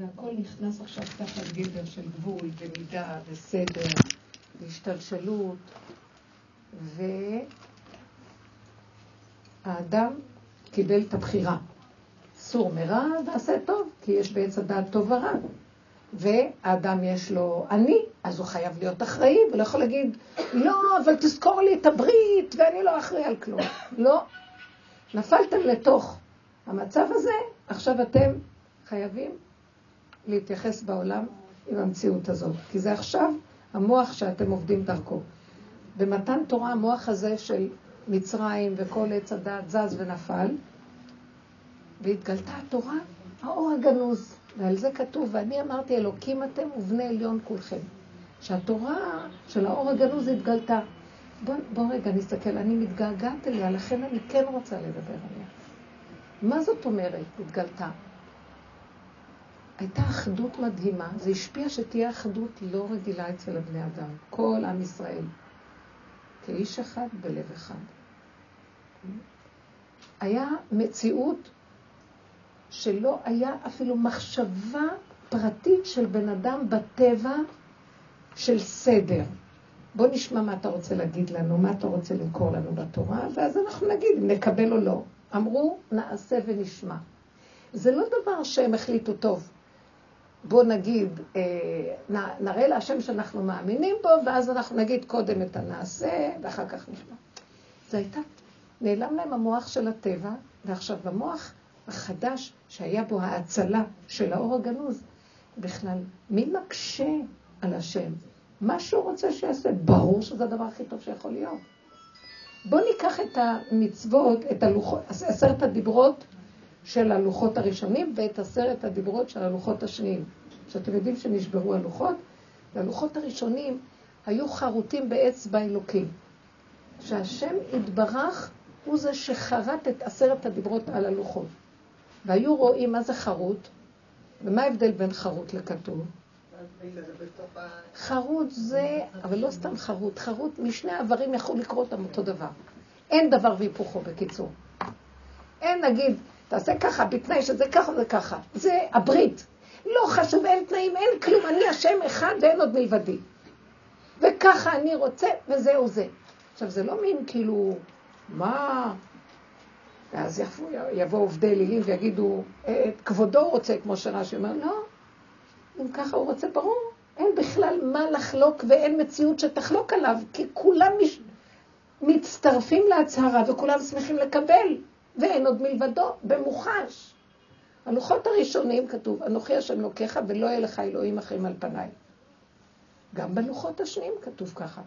והכל נכנס עכשיו תחת גדר של גבול ומידה וסדר והשתלשלות והאדם קיבל את הבחירה. סור מרע ועשה טוב, כי יש בעץ הדעת טוב ורע. והאדם יש לו אני, אז הוא חייב להיות אחראי, ולא יכול להגיד, לא, אבל תזכור לי את הברית, ואני לא אחראי על כלום. לא. נפלתם לתוך המצב הזה, עכשיו אתם חייבים להתייחס בעולם עם המציאות הזאת. כי זה עכשיו המוח שאתם עובדים דרכו. במתן תורה המוח הזה של מצרים וכל עץ הדעת זז ונפל, והתגלתה התורה, האור הגנוז. ועל זה כתוב, ואני אמרתי, אלוקים אתם ובני עליון כולכם. שהתורה של האור הגנוז התגלתה. בוא, בוא רגע נסתכל, אני מתגעגעת אליה, לכן אני כן רוצה לדבר עליה. מה זאת אומרת, התגלתה? הייתה אחדות מדהימה, זה השפיע שתהיה אחדות לא רגילה אצל הבני אדם, כל עם ישראל, כאיש אחד בלב אחד. היה מציאות שלא היה אפילו מחשבה פרטית של בן אדם בטבע של סדר. בוא נשמע מה אתה רוצה להגיד לנו, מה אתה רוצה למכור לנו בתורה, ואז אנחנו נגיד אם נקבל או לא. אמרו, נעשה ונשמע. זה לא דבר שהם החליטו טוב. בוא נגיד, אה, נראה להשם שאנחנו מאמינים בו, ואז אנחנו נגיד קודם את הנעשה, ואחר כך נשמע. זה הייתה, נעלם להם המוח של הטבע, ועכשיו במוח החדש, שהיה בו ההצלה של האור הגנוז, בכלל, מי מקשה על השם? מה שהוא רוצה שיעשה, ברור שזה הדבר הכי טוב שיכול להיות. בואו ניקח את המצוות, את הלוחות, עשרת הדיברות של הלוחות הראשונים ואת עשרת הדיברות של הלוחות השניים. שאתם יודעים שנשברו הלוחות, והלוחות הראשונים היו חרוטים באצבע אלוקים. שהשם יתברך הוא זה שחרט את עשרת הדיברות על הלוחות. והיו רואים מה זה חרוט, ומה ההבדל בין חרוט לכתוב? חרוט זה, אבל לא סתם חרוט, חרוט משני העברים יכול לקרוא אותם אותו דבר. אין דבר והיפוכו בקיצור. אין נגיד, תעשה ככה, בתנאי שזה ככה וככה. זה הברית. לא חשוב, אין תנאים, אין כלום, אני השם אחד ואין עוד מלבדי. וככה אני רוצה, וזהו זה. עכשיו, זה לא מין כאילו, מה... ואז יבואו עובדי אלילים ויגידו, את כבודו רוצה, כמו שרש"י אומר, לא, אם ככה הוא רוצה, ברור, אין בכלל מה לחלוק ואין מציאות שתחלוק עליו, כי כולם מש... מצטרפים להצהרה וכולם שמחים לקבל, ואין עוד מלבדו, במוחש. הלוחות הראשונים כתוב, אנוכי השם לוקחה ולא יהיה לך אלוהים אחרים על פניי. גם בלוחות השניים כתוב ככה.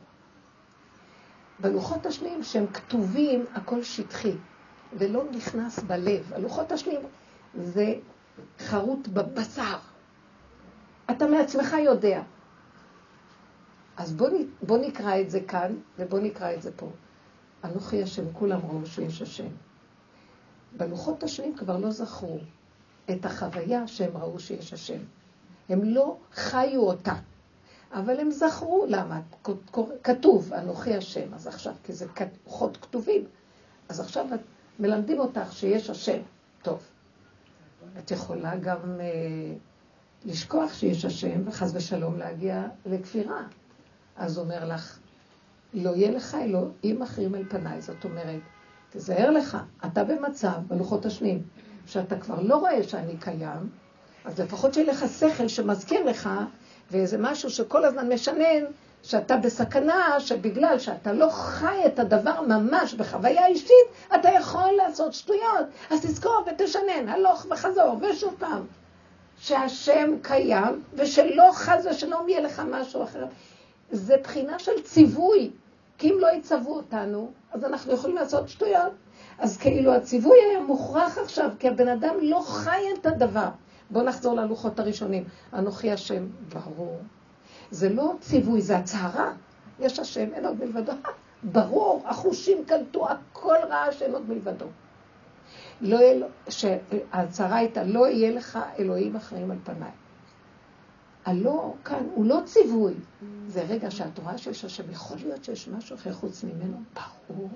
בלוחות השניים שהם כתובים, הכל שטחי, ולא נכנס בלב. הלוחות השניים זה חרוט בבשר. אתה מעצמך יודע. אז בוא, בוא נקרא את זה כאן, ובוא נקרא את זה פה. אנוכי השם, כולם ראו שיש השם. בלוחות השניים כבר לא זכרו את החוויה שהם ראו שיש השם. הם לא חיו אותה, אבל הם זכרו למה. כתוב, אנוכי השם, אז עכשיו, כי זה לוחות כתובים, אז עכשיו מלמדים אותך שיש השם. טוב. את יכולה גם אה, לשכוח שיש השם, וחס ושלום להגיע לכפירה. אז אומר לך, לא יהיה לך אלוהים אחרים אל פניי. זאת אומרת, תזהר לך, אתה במצב, בלוחות השניים, שאתה כבר לא רואה שאני קיים, אז לפחות שיהיה לך שכל שמזכיר לך, ואיזה משהו שכל הזמן משנן, שאתה בסכנה, שבגלל שאתה לא חי את הדבר ממש בחוויה אישית, אתה יכול לעשות שטויות. אז תזכור ותשנן, הלוך וחזור, ושוב פעם. שהשם קיים, ושלא חס ושלום יהיה לך משהו אחר. זה בחינה של ציווי, כי אם לא יצוו אותנו, אז אנחנו יכולים לעשות שטויות. אז כאילו הציווי היה מוכרח עכשיו, כי הבן אדם לא חי את הדבר. בואו נחזור ללוחות הראשונים. אנוכי השם, ברור. זה לא ציווי, זה הצהרה. יש השם, אין עוד מלבדו. ברור, החושים קלטו, הכל ראה שאין עוד מלבדו. לא יהיה, שההצהרה הייתה, לא יהיה לך אלוהים אחרים על פניי. הלא כאן, הוא לא ציווי. זה רגע שאת רואה שיש השם, יכול להיות שיש משהו אחר חוץ ממנו? ברור.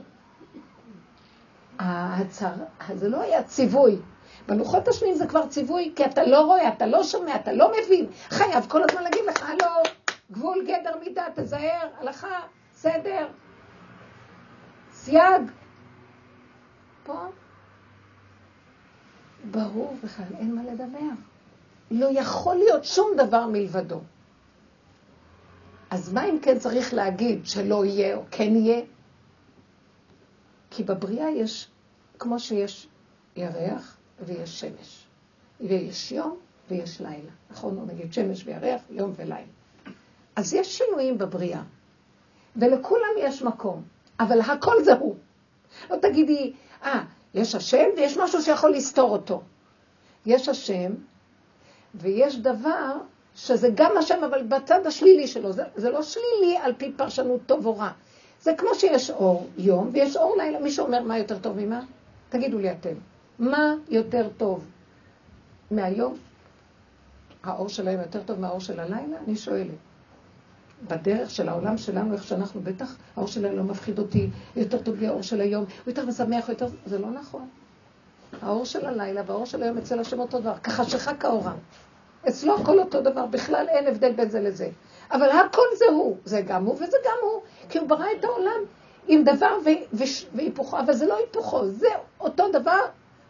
ההצהרה, זה לא היה ציווי. בלוחות השניים זה כבר ציווי, כי אתה לא רואה, אתה לא שומע, אתה לא מבין. חייב כל הזמן להגיד לך, לא, גבול, גדר, מידה, תזהר, הלכה, סדר, סייג. פה, ברור בכלל, אין מה לדבר. לא יכול להיות שום דבר מלבדו. אז מה אם כן צריך להגיד שלא יהיה או כן יהיה? כי בבריאה יש, כמו שיש ירח ויש שמש, ויש יום ויש לילה, נכון? או נגיד שמש וירח, יום ולילה. אז יש שינויים בבריאה, ולכולם יש מקום, אבל הכל זה הוא. לא תגידי, אה, יש השם ויש משהו שיכול לסתור אותו. יש השם, ויש דבר שזה גם השם, אבל בצד השלילי שלו. זה, זה לא שלילי על פי פרשנות טוב או רע. זה כמו שיש אור יום ויש אור לילה. מי שאומר מה יותר טוב ממה? תגידו לי אתם. מה יותר טוב מהיום? האור של היום יותר טוב מהאור של הלילה? אני שואלת. בדרך של העולם שלנו, איך שאנחנו בטח, האור של היום לא מפחיד אותי, יותר טוב לי האור של היום, הוא יותר משמח, יותר... זה לא נכון. האור של הלילה והאור של היום אצל השם אותו דבר, כחשיכה כאורה. אצלו הכל אותו דבר, בכלל אין הבדל בין זה לזה. אבל הכל זה הוא, זה גם הוא וזה גם הוא, כי הוא ברא את העולם עם דבר והיפוכו, אבל זה לא היפוכו, זה אותו דבר,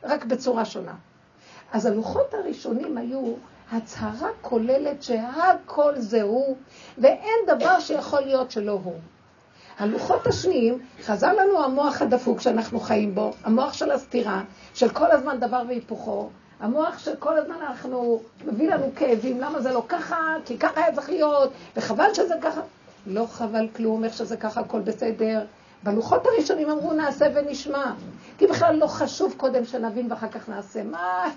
רק בצורה שונה. אז הלוחות הראשונים היו הצהרה כוללת שהכל זה הוא, ואין דבר שיכול להיות שלא הוא. הלוחות השניים, חזר לנו המוח הדפוק שאנחנו חיים בו, המוח של הסתירה, של כל הזמן דבר והיפוכו, המוח שכל הזמן אנחנו, מביא לנו כאבים, למה זה לא ככה, כי ככה היה צריך להיות, וחבל שזה ככה. לא חבל כלום, איך שזה ככה, הכל בסדר. בלוחות הראשונים אמרו נעשה ונשמע, כי בכלל לא חשוב קודם שנבין ואחר כך נעשה. מה,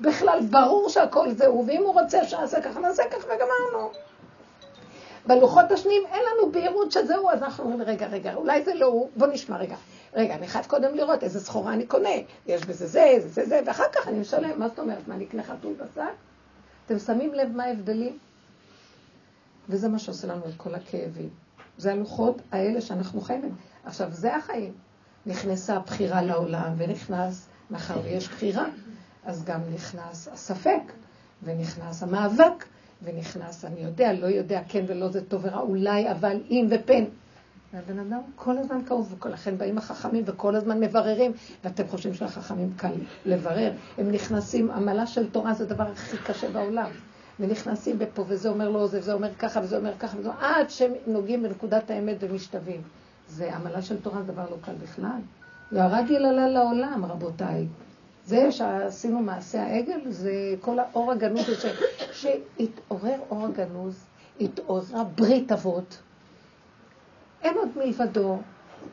בכלל ברור שהכל זהו, ואם הוא רוצה שנעשה ככה, נעשה ככה וגמרנו. בלוחות השניים אין לנו בהירות שזהו, אז אנחנו אומרים, רגע, רגע, אולי זה לא הוא, בוא נשמע רגע. רגע, אני חייב קודם לראות איזה סחורה אני קונה, יש בזה זה, זה, זה, זה, ואחר כך אני משלם. מה זאת אומרת? מה, אני אקנה חתול בשק? אתם שמים לב מה ההבדלים? וזה מה שעושה לנו את כל הכאבים. זה הלוחות האלה שאנחנו חיים בהם. עכשיו, זה החיים. נכנסה הבחירה לעולם, ונכנס, מאחר ויש בחירה, אז גם נכנס הספק, ונכנס המאבק, ונכנס, אני יודע, לא יודע, כן ולא זה טוב ורע, אולי, אבל אם ופן. והבן אדם כל הזמן כאוב, ולכן באים החכמים וכל הזמן מבררים, ואתם חושבים שלחכמים קל לברר. הם נכנסים, עמלה של תורה זה הדבר הכי קשה בעולם. ונכנסים בפה, וזה אומר לא זה, וזה אומר ככה, וזה אומר ככה, וזה עד שהם נוגעים בנקודת האמת ומשתווים. זה עמלה של תורה זה דבר לא קל בכלל. ירד יללה לעולם, רבותיי. זה שעשינו מעשה העגל, זה כל האור הגנוז, ש... שהתעורר אור הגנוז, התעוררה ברית אבות, אין עוד מלבדו.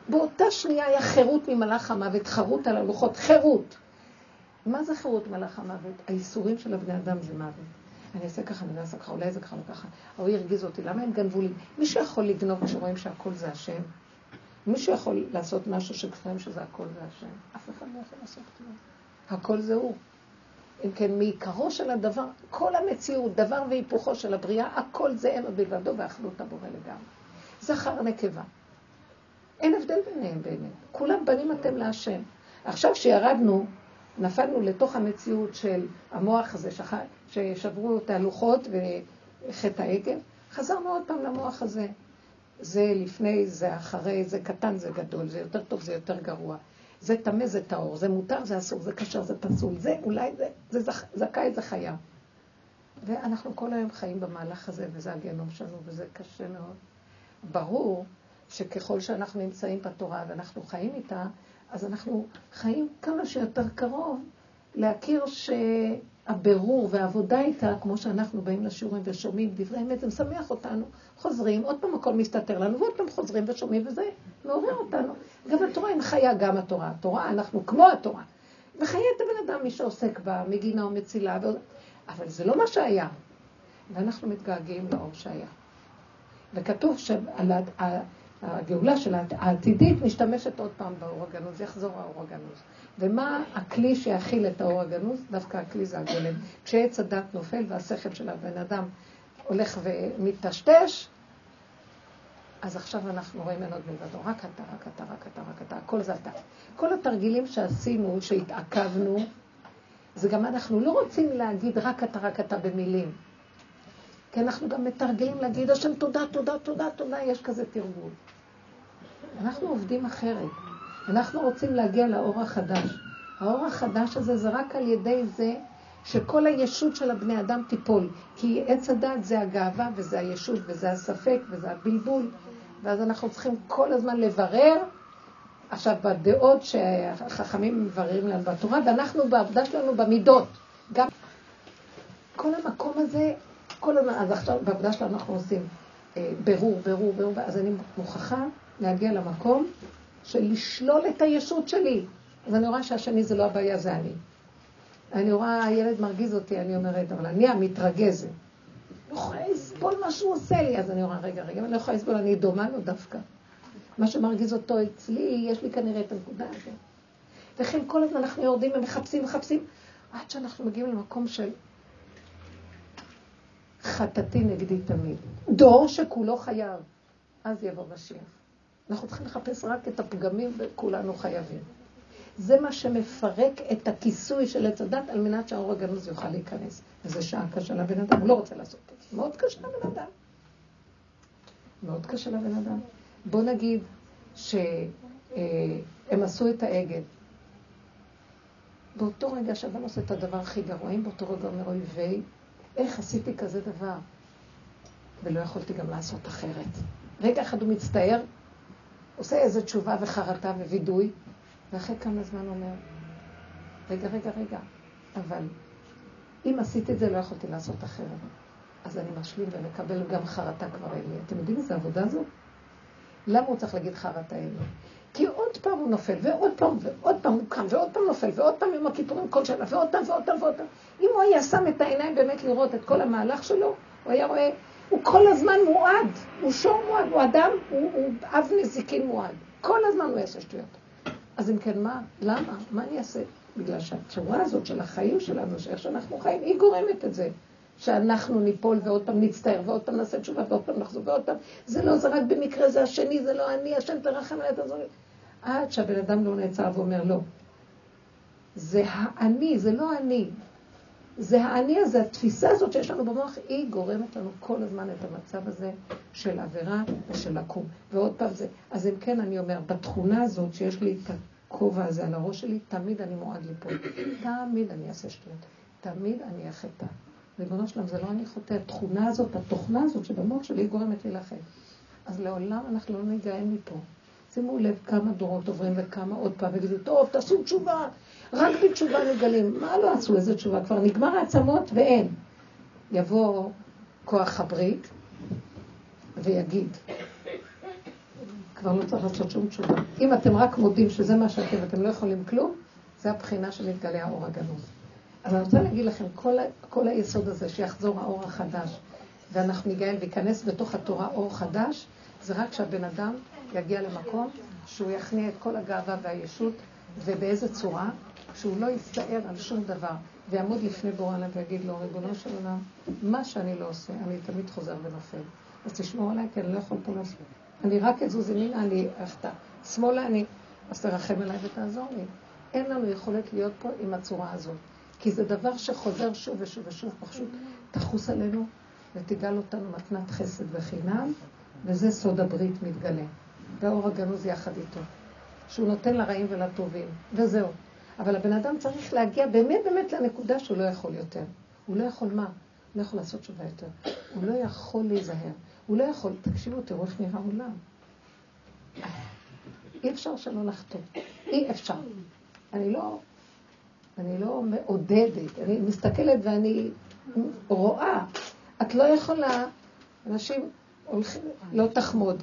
באותה שנייה היה חירות ממלאך המוות, חרות על הלוחות, חירות. מה זה חירות מלאך המוות? האיסורים של הבני אדם זה מוות. אני אעשה ככה, אני אעשה ככה, אולי זה ככה, לא ככה. ההוא ירגיז אותי, למה הם גנבו לי? מישהו יכול לגנוב כשרואים שהכל זה השם? מישהו יכול לעשות משהו שכפרים שזה הכל זה השם? אף אחד לא יכול לעשות כלום. הכל זה הוא. אם כן, מעיקרו של הדבר, כל המציאות, דבר והיפוכו של הבריאה, הכל זה אין עוד בלבדו ואחדות הבורא לגמרי. זכר נקבה. אין הבדל ביניהם באמת. כולם בנים אתם להשם. עכשיו שירדנו, נפלנו לתוך המציאות של המוח הזה, שח... ששברו את הלוחות וחטא העגל, חזרנו עוד פעם למוח הזה. זה לפני, זה אחרי, זה קטן, זה גדול, זה יותר טוב, זה יותר גרוע. זה טמא, זה טהור, זה מותר, זה אסור, זה כשר, זה פסול, זה אולי, זה, זה זכ... זכאי, זה חייב. ואנחנו כל היום חיים במהלך הזה, וזה הגיהנום שלנו, וזה קשה מאוד. ברור שככל שאנחנו נמצאים בתורה ואנחנו חיים איתה, אז אנחנו חיים כמה שיותר קרוב להכיר שהבירור והעבודה איתה, כמו שאנחנו באים לשיעורים ושומעים דברי אמת, זה משמח אותנו. חוזרים, עוד פעם הכל מסתתר לנו, ועוד פעם חוזרים ושומעים, וזה מעורר אותנו. גם התורה היא חיה גם התורה. התורה, אנחנו כמו התורה. וחיה את הבן אדם, מי שעוסק בה, מגינה ומצילה, ו... אבל זה לא מה שהיה. ואנחנו מתגעגעים לאור שהיה. וכתוב שהגאולה של העתידית משתמשת עוד פעם באור הגנוז, יחזור האור הגנוז. ומה הכלי שיכיל את האור הגנוז? דווקא הכלי זה הגולם. כשעץ הדת נופל והשכל של הבן אדם הולך ומטשטש, אז עכשיו אנחנו רואים אין עוד מלבדו. רק אתה, רק אתה, רק אתה, רק אתה, הכל זה אתה. כל התרגילים שעשינו, שהתעכבנו, זה גם אנחנו לא רוצים להגיד רק אתה, רק אתה במילים. כי אנחנו גם מתרגלים להגיד, השם תודה, תודה, תודה, תודה, יש כזה תרגול. אנחנו עובדים אחרת. אנחנו רוצים להגיע לאור החדש. האור החדש הזה זה רק על ידי זה שכל הישות של הבני אדם תיפול. כי עץ הדת זה הגאווה וזה הישות וזה הספק וזה הבלבול. ואז אנחנו צריכים כל הזמן לברר, עכשיו בדעות שהחכמים מבררים לנו בתורה, ואנחנו בעבודה שלנו במידות. גם כל המקום הזה, כל הזמן, אז עכשיו בעבודה שלנו אנחנו עושים אה, ברור, ברור, ברור, אז אני מוכרחה להגיע למקום של לשלול את הישות שלי. אז אני רואה שהשני זה לא הבעיה, זה אני. אני רואה, הילד מרגיז אותי, אני אומרת, אבל אני המתרגזת. לא יכולה לסבול מה שהוא עושה לי. אז אני רואה, רגע, רגע, אני לא יכולה לסבול, אני דומה לו דווקא. מה שמרגיז אותו אצלי, יש לי כנראה את הנקודה הזאת. וכן כל הזמן אנחנו יורדים ומחפשים, מחפשים, עד שאנחנו מגיעים למקום של חטאתי נגדי תמיד. דור שכולו חייב. אז יבוא משיח. אנחנו צריכים לחפש רק את הפגמים וכולנו חייבים. זה מה שמפרק את הכיסוי של עץ הדת על מנת שהאור הגנוז יוכל להיכנס. וזו שעה קשה לבן אדם, הוא לא רוצה לעשות את זה. מאוד קשה לבן אדם. מאוד קשה לבן אדם. בוא נגיד שהם עשו את העגל. באותו רגע שאדם עושה את הדבר הכי גרוע, אם באותו רגע אומר אויבי, איך עשיתי כזה דבר? ולא יכולתי גם לעשות אחרת. רגע אחד הוא מצטער, עושה איזו תשובה וחרטה ווידוי, ואחרי כמה זמן אומר, רגע, רגע, רגע, אבל אם עשיתי את זה לא יכולתי לעשות אחרת. אז אני משלים ומקבל גם חרטה כבר אין לי. אתם יודעים איזה עבודה זו? למה הוא צריך להגיד חרטה אין לי? כי עוד פעם הוא נופל, ועוד פעם, ועוד פעם הוא קם, ועוד פעם נופל, ועוד פעם יום הכיפורים כל שנה, ועוד פעם, ועוד פעם, ועוד פעם. אם הוא היה שם את העיניים באמת לראות את כל המהלך שלו, הוא היה רואה, הוא כל הזמן מועד, הוא שור מועד, הוא אדם, הוא, הוא אב נזיקין מועד. כל הזמן הוא יעשה שטויות. אז אם כן, מה? למה? מה אני אעשה? בגלל שהצורה הזאת של החיים שלנו, שאיך שאנחנו חיים, היא גורמת את זה. שאנחנו ניפול ועוד פעם נצטער ועוד פעם נעשה תשובה ועוד פעם נחזור ועוד פעם. זה לא, זה רק במקרה, זה השני, זה לא אני, השם תרחם עליי, תעזור לי. עד שהבן אדם לא נעצר ואומר, לא. זה האני, זה לא אני. זה האני הזה, התפיסה הזאת שיש לנו במוח, היא גורמת לנו כל הזמן את המצב הזה של עבירה ושל לקום. ועוד פעם זה. אז אם כן, אני אומר, בתכונה הזאת שיש לי את הכובע הזה על הראש שלי, תמיד אני מועד ליפול. תמיד אני אעשה שטויות. תמיד אני אהיה חטא. ריבונו שלם, זה לא אני חוטא. התכונה הזאת, התוכנה הזאת שבמוח שלי גורמת לי לחטא. אז לעולם אנחנו לא ניגעים מפה. שימו לב כמה דורות עוברים וכמה עוד פעם, ויגידו, טוב, תעשו תשובה, רק בתשובה נגלים. מה לא עשו איזה תשובה? כבר נגמר העצמות ואין. יבוא כוח הברית ויגיד, כבר לא צריך לעשות שום תשובה. אם אתם רק מודים שזה מה שאתם ואתם לא יכולים כלום, זה הבחינה שמתגלה האור הגנוז. אז אני רוצה להגיד לכם, כל, כל היסוד הזה שיחזור האור החדש, ואנחנו ניגאל וייכנס בתוך התורה אור חדש, זה רק שהבן אדם יגיע למקום שהוא יכניע את כל הגאווה והישות, ובאיזה צורה, שהוא לא יצטער על שום דבר, ויעמוד לפני בורא עולם ויגיד לו, ריבונו של עולם, מה שאני לא עושה, אני תמיד חוזר ונופל. אז תשמור עליי, כי אני לא יכול פה לעשות. אני רק אזוז ימינה, אני אחטא. שמאלה אני, אז תרחם עליי ותעזור לי. אין לנו יכולת להיות פה עם הצורה הזאת. כי זה דבר שחוזר שוב ושוב ושוב, פשוט תחוס עלינו ותגאל אותנו מתנת חסד וחינם, וזה סוד הברית מתגלה. והאור הגנוז יחד איתו. שהוא נותן לרעים ולטובים, וזהו. אבל הבן אדם צריך להגיע באמת באמת לנקודה שהוא לא יכול יותר. הוא לא יכול מה? הוא לא יכול לעשות תשובה יותר. הוא לא יכול להיזהר. הוא לא יכול, תקשיבו, תראו איך נראה העולם. אי אפשר שלא לחטוא. אי אפשר. אני לא, אני לא מעודדת, אני מסתכלת ואני רואה. את לא יכולה, אנשים הולכים, לא תחמוד.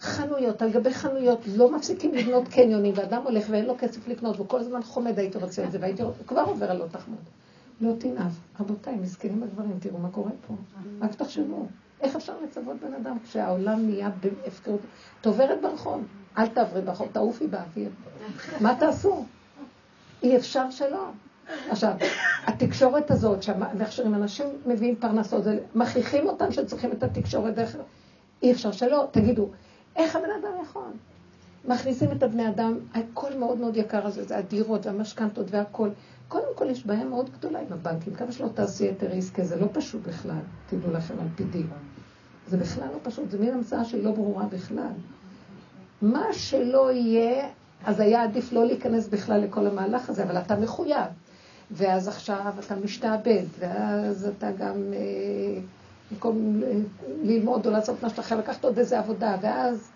חנויות, על גבי חנויות, לא מפסיקים לבנות קניונים, ואדם הולך ואין לו כסף לקנות, וכל הזמן חומד הייתי רוצה את זה, והייתי כבר עובר על לא תחמוד. לא תנאף. רבותיי, מסכנים הגברים, תראו מה קורה פה. רק תחשבו, איך אפשר לצוות בן אדם כשהעולם נהיה בהפקרות? את עוברת ברחוב, אל תעברי ברחוב, תעופי באוויר. מה תעשו? אי אפשר שלא. עכשיו, התקשורת הזאת, שהמכשירים, אנשים מביאים פרנסות, מכריחים אותם שצריכים את התקשורת דרך... אי אפשר שלא. תגידו, איך הבן אדם יכול? מכניסים את הבני אדם, הכל מאוד מאוד יקר הזה, זה הדירות והמשכנתות והכל. קודם כל יש בעיה מאוד גדולה עם הבנקים, כמה שלא תעשי יותר עסקי, זה לא פשוט בכלל, תדעו לכם על פי דין. זה בכלל לא פשוט, זה מין המצאה שהיא לא ברורה בכלל. מה שלא יהיה, אז היה עדיף לא להיכנס בכלל לכל המהלך הזה, אבל אתה מחויב. ואז עכשיו אתה משתעבד, ואז אתה גם, אה, במקום אה, ללמוד או לעשות מה שאתה חייב, לקחת עוד איזה עבודה, ואז,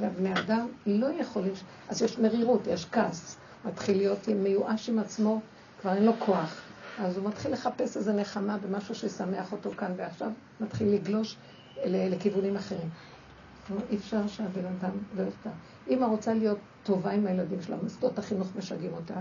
והבני אדם לא יכולים, אז יש מרירות, יש כעס, מתחיל להיות מיואש עם עצמו, כבר אין לו כוח. אז הוא מתחיל לחפש איזה נחמה במשהו שישמח אותו כאן ועכשיו, מתחיל לגלוש לכיוונים אחרים. אי אפשר שהבן אדם לא יפתע. אמא רוצה להיות טובה עם הילדים שלה, מוסדות החינוך משגעים אותה,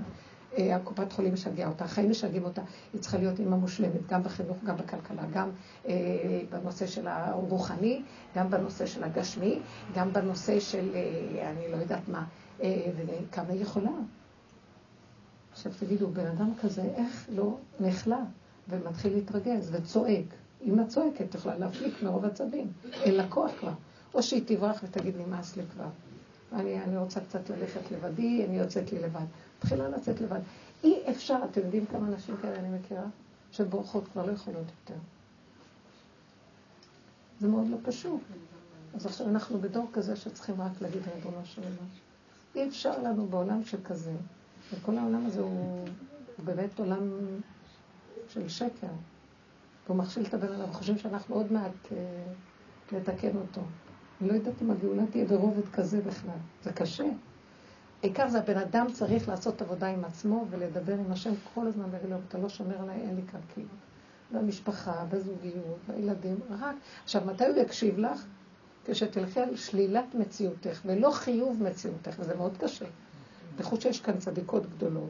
הקופת חולים משגע אותה, החיים משגעים אותה, היא צריכה להיות אימא מושלמת, גם בחינוך, גם בכלכלה, גם אה, בנושא של הרוחני, גם בנושא של הגשמי, גם בנושא של, אה, אני לא יודעת מה, אה, וכמה היא יכולה. עכשיו תגידו, בן אדם כזה, איך לא נחלה ומתחיל להתרגז וצועק? אמא צועקת, יכולה להפליק מרוב עצבים, אין לה כוח כבר. או שהיא תברח ותגיד, נמאס לי כבר. אני, אני רוצה קצת ללכת לבדי, אני יוצאת לי לבד. מתחילה לצאת לבד. אי אפשר, אתם יודעים כמה נשים כאלה אני מכירה? שבורחות כבר לא יכולות יותר. זה מאוד לא פשוט. אז עכשיו אנחנו בדור כזה שצריכים רק להגיד ריבונו של עולם. אי אפשר לנו בעולם שכזה, וכל העולם הזה הוא, באמת עולם של שקר. והוא מכשיל את הבן אדם, חושבים שאנחנו עוד מעט אה, נתקן אותו. אני לא יודעת אם הגאולה תהיה ברובד כזה בכלל, זה קשה. העיקר זה הבן אדם צריך לעשות עבודה עם עצמו ולדבר עם השם כל הזמן ולהגיד לו, אתה לא שומר עליי, אין לי קרקעים. במשפחה, בזוגיות, בילדים, רק. עכשיו, מתי הוא יקשיב לך? כשתלכי על שלילת מציאותך ולא חיוב מציאותך, וזה מאוד קשה. בייחוד שיש כאן צדיקות גדולות,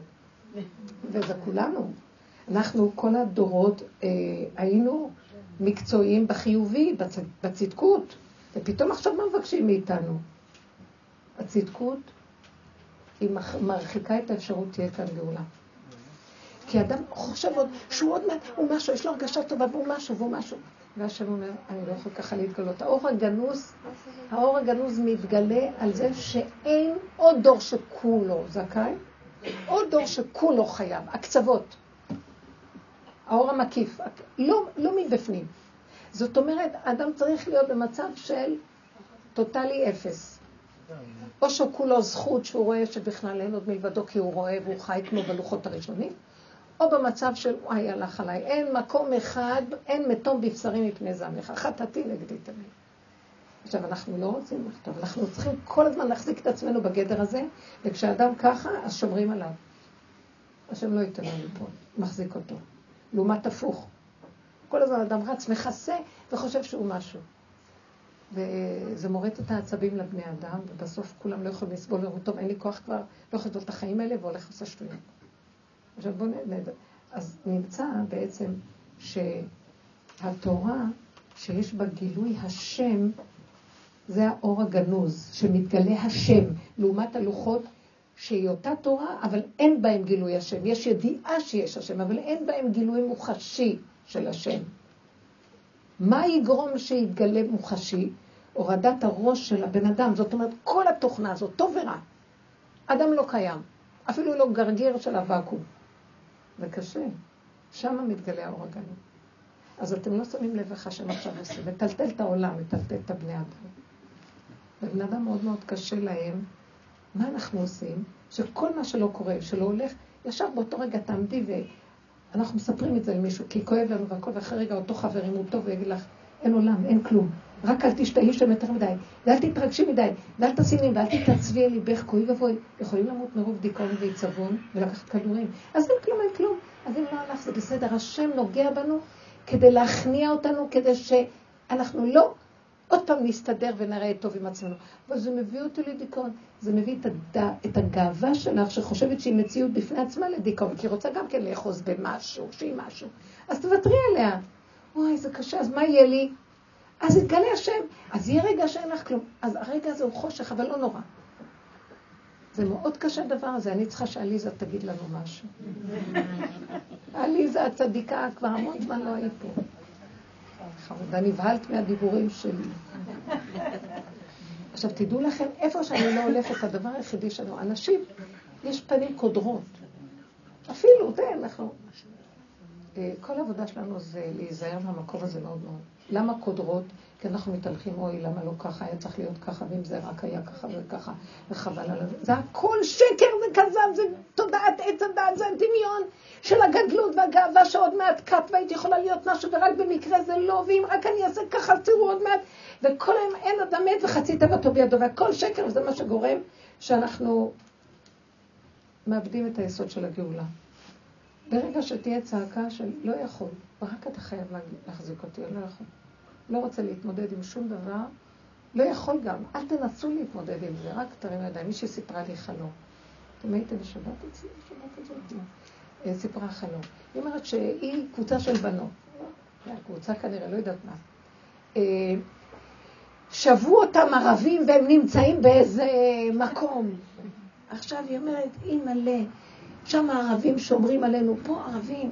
וזה כולנו. אנחנו כל הדורות אה, היינו מקצועיים בחיובי, בצ... בצדקות, ופתאום עכשיו מה מבקשים מאיתנו? הצדקות היא מרחיקה את האפשרות תהיה כאן גאולה. כי אדם חושב עוד שהוא עוד מעט, הוא משהו, יש לו הרגשה טובה והוא משהו והוא משהו. והשם אומר, אני לא יכול ככה להתגלות. האור הגנוז, האור הגנוז מתגלה על זה שאין עוד דור שכולו זכאי, עוד דור שכולו חייב, הקצוות. האור המקיף, לא, לא מבפנים. זאת אומרת, אדם צריך להיות במצב של טוטלי אפס. או שהוא כולו זכות שהוא רואה שבכלל אין עוד מלבדו כי הוא רואה והוא חי כמו בלוחות הראשונים, או במצב של וואי הלך עליי, אין מקום אחד, אין מתום בבשרי מפני זעמך, חטאתי נגדי תמיד. עכשיו, אנחנו לא רוצים לכתוב, אנחנו צריכים כל הזמן להחזיק את עצמנו בגדר הזה, וכשאדם ככה, אז שומרים עליו. השם לא ייתן לנו פה, מחזיק אותו. לעומת הפוך. כל הזמן אדם רץ, מכסה, וחושב שהוא משהו. וזה מורט את העצבים לבני אדם, ובסוף כולם לא יכולים לסבול, ואומרים, טוב, אין לי כוח כבר, לא יכול לסבול את החיים האלה, והולך לעשות שטויות. עכשיו בואו נדע. אז נמצא בעצם שהתורה, שיש בה גילוי השם, זה האור הגנוז, שמתגלה השם, לעומת הלוחות שהיא אותה תורה, אבל אין בהם גילוי השם. יש ידיעה שיש השם, אבל אין בהם גילוי מוחשי של השם. מה יגרום שיתגלה מוחשי? הורדת הראש של הבן אדם. זאת אומרת, כל התוכנה הזאת, טוב ורע. אדם לא קיים, אפילו לא גרגיר של הוואקום. זה קשה. שם מתגלה האור הגנוז. אז אתם לא שמים לב איך השם עכשיו עושה, מטלטל את העולם, מטלטל את הבני אדם. ובני אדם מאוד מאוד קשה להם מה אנחנו עושים? שכל מה שלא קורה, שלא הולך, ישר באותו רגע תעמדי ואנחנו מספרים את זה למישהו, כי כואב לנו והכל, ואחרי רגע אותו חבר, אם הוא טוב, ויגיד לך, אין עולם, אין כלום. רק אל תשתהי שם יותר מדי, ואל תתרגשי מדי, ואל תשימי, ואל תתעצבי על ליבך, כוי ובואי. יכולים למות מרוב דיכאון ועיצבון ולקחת כדורים. אז אין כלום, אין כלום. אז אם לא הלך, זה בסדר. השם נוגע בנו כדי להכניע אותנו, כדי שאנחנו לא עוד פעם נסתדר ונראה טוב עם עצמנו. אבל זה מביא אותי לדיכאון. זה מביא את, הד... את הגאווה שלך, שחושבת שהיא מציאות בפני עצמה לדיכאון, כי היא רוצה גם כן לאחוז במשהו, שהיא משהו. אז תוותרי עליה. וואי, זה קשה, אז מה יהיה לי? אז יתגלה השם. אז יהיה רגע שאין לך כלום. אז הרגע הזה הוא חושך, אבל לא נורא. זה מאוד קשה הדבר הזה. אני צריכה שעליזה תגיד לנו משהו. עליזה הצדיקה, כבר המון זמן לא היית פה. חמודה, נבהלת מהדיבורים שלי. עכשיו תדעו לכם, איפה שאני לא הולכת, הדבר היחידי שלנו, אנשים, יש פנים קודרות. אפילו, זה, אנחנו... אה, כל העבודה שלנו זה להיזהר מהמקום הזה מאוד מאוד. למה קודרות? כי אנחנו מתהלכים, אוי, למה לא ככה, היה צריך להיות ככה, ואם זה רק היה ככה וככה, וחבל על זה. זה הכל שקר וכזב, זה תודעת עץ הדת, זה הדמיון של הגדלות והגאווה שעוד מעט קט והייתי יכולה להיות משהו, ורק במקרה זה לא, ואם רק אני אעשה ככה, תראו עוד מעט. וכל היום אין אדם מת וחצי תיבתו בידו, והכל שקר, וזה מה שגורם שאנחנו מאבדים את היסוד של הגאולה. ברגע שתהיה צעקה של לא יכול, רק אתה חייב להחזיק אותי, לא יכול. לא רוצה להתמודד עם שום דבר, לא יכול גם. אל תנסו להתמודד עם זה, רק תרים ידיים. מישהי סיפרה לי חלום. אתם הייתם בשבת אצלי? בשבת הזאת? לא. סיפרה חלום. היא אומרת שהיא קבוצה של בנות. קבוצה כנראה, לא יודעת מה. אה, שבו אותם ערבים והם נמצאים באיזה מקום. עכשיו היא אומרת, אימא'לה, שם הערבים שומרים עלינו, פה ערבים.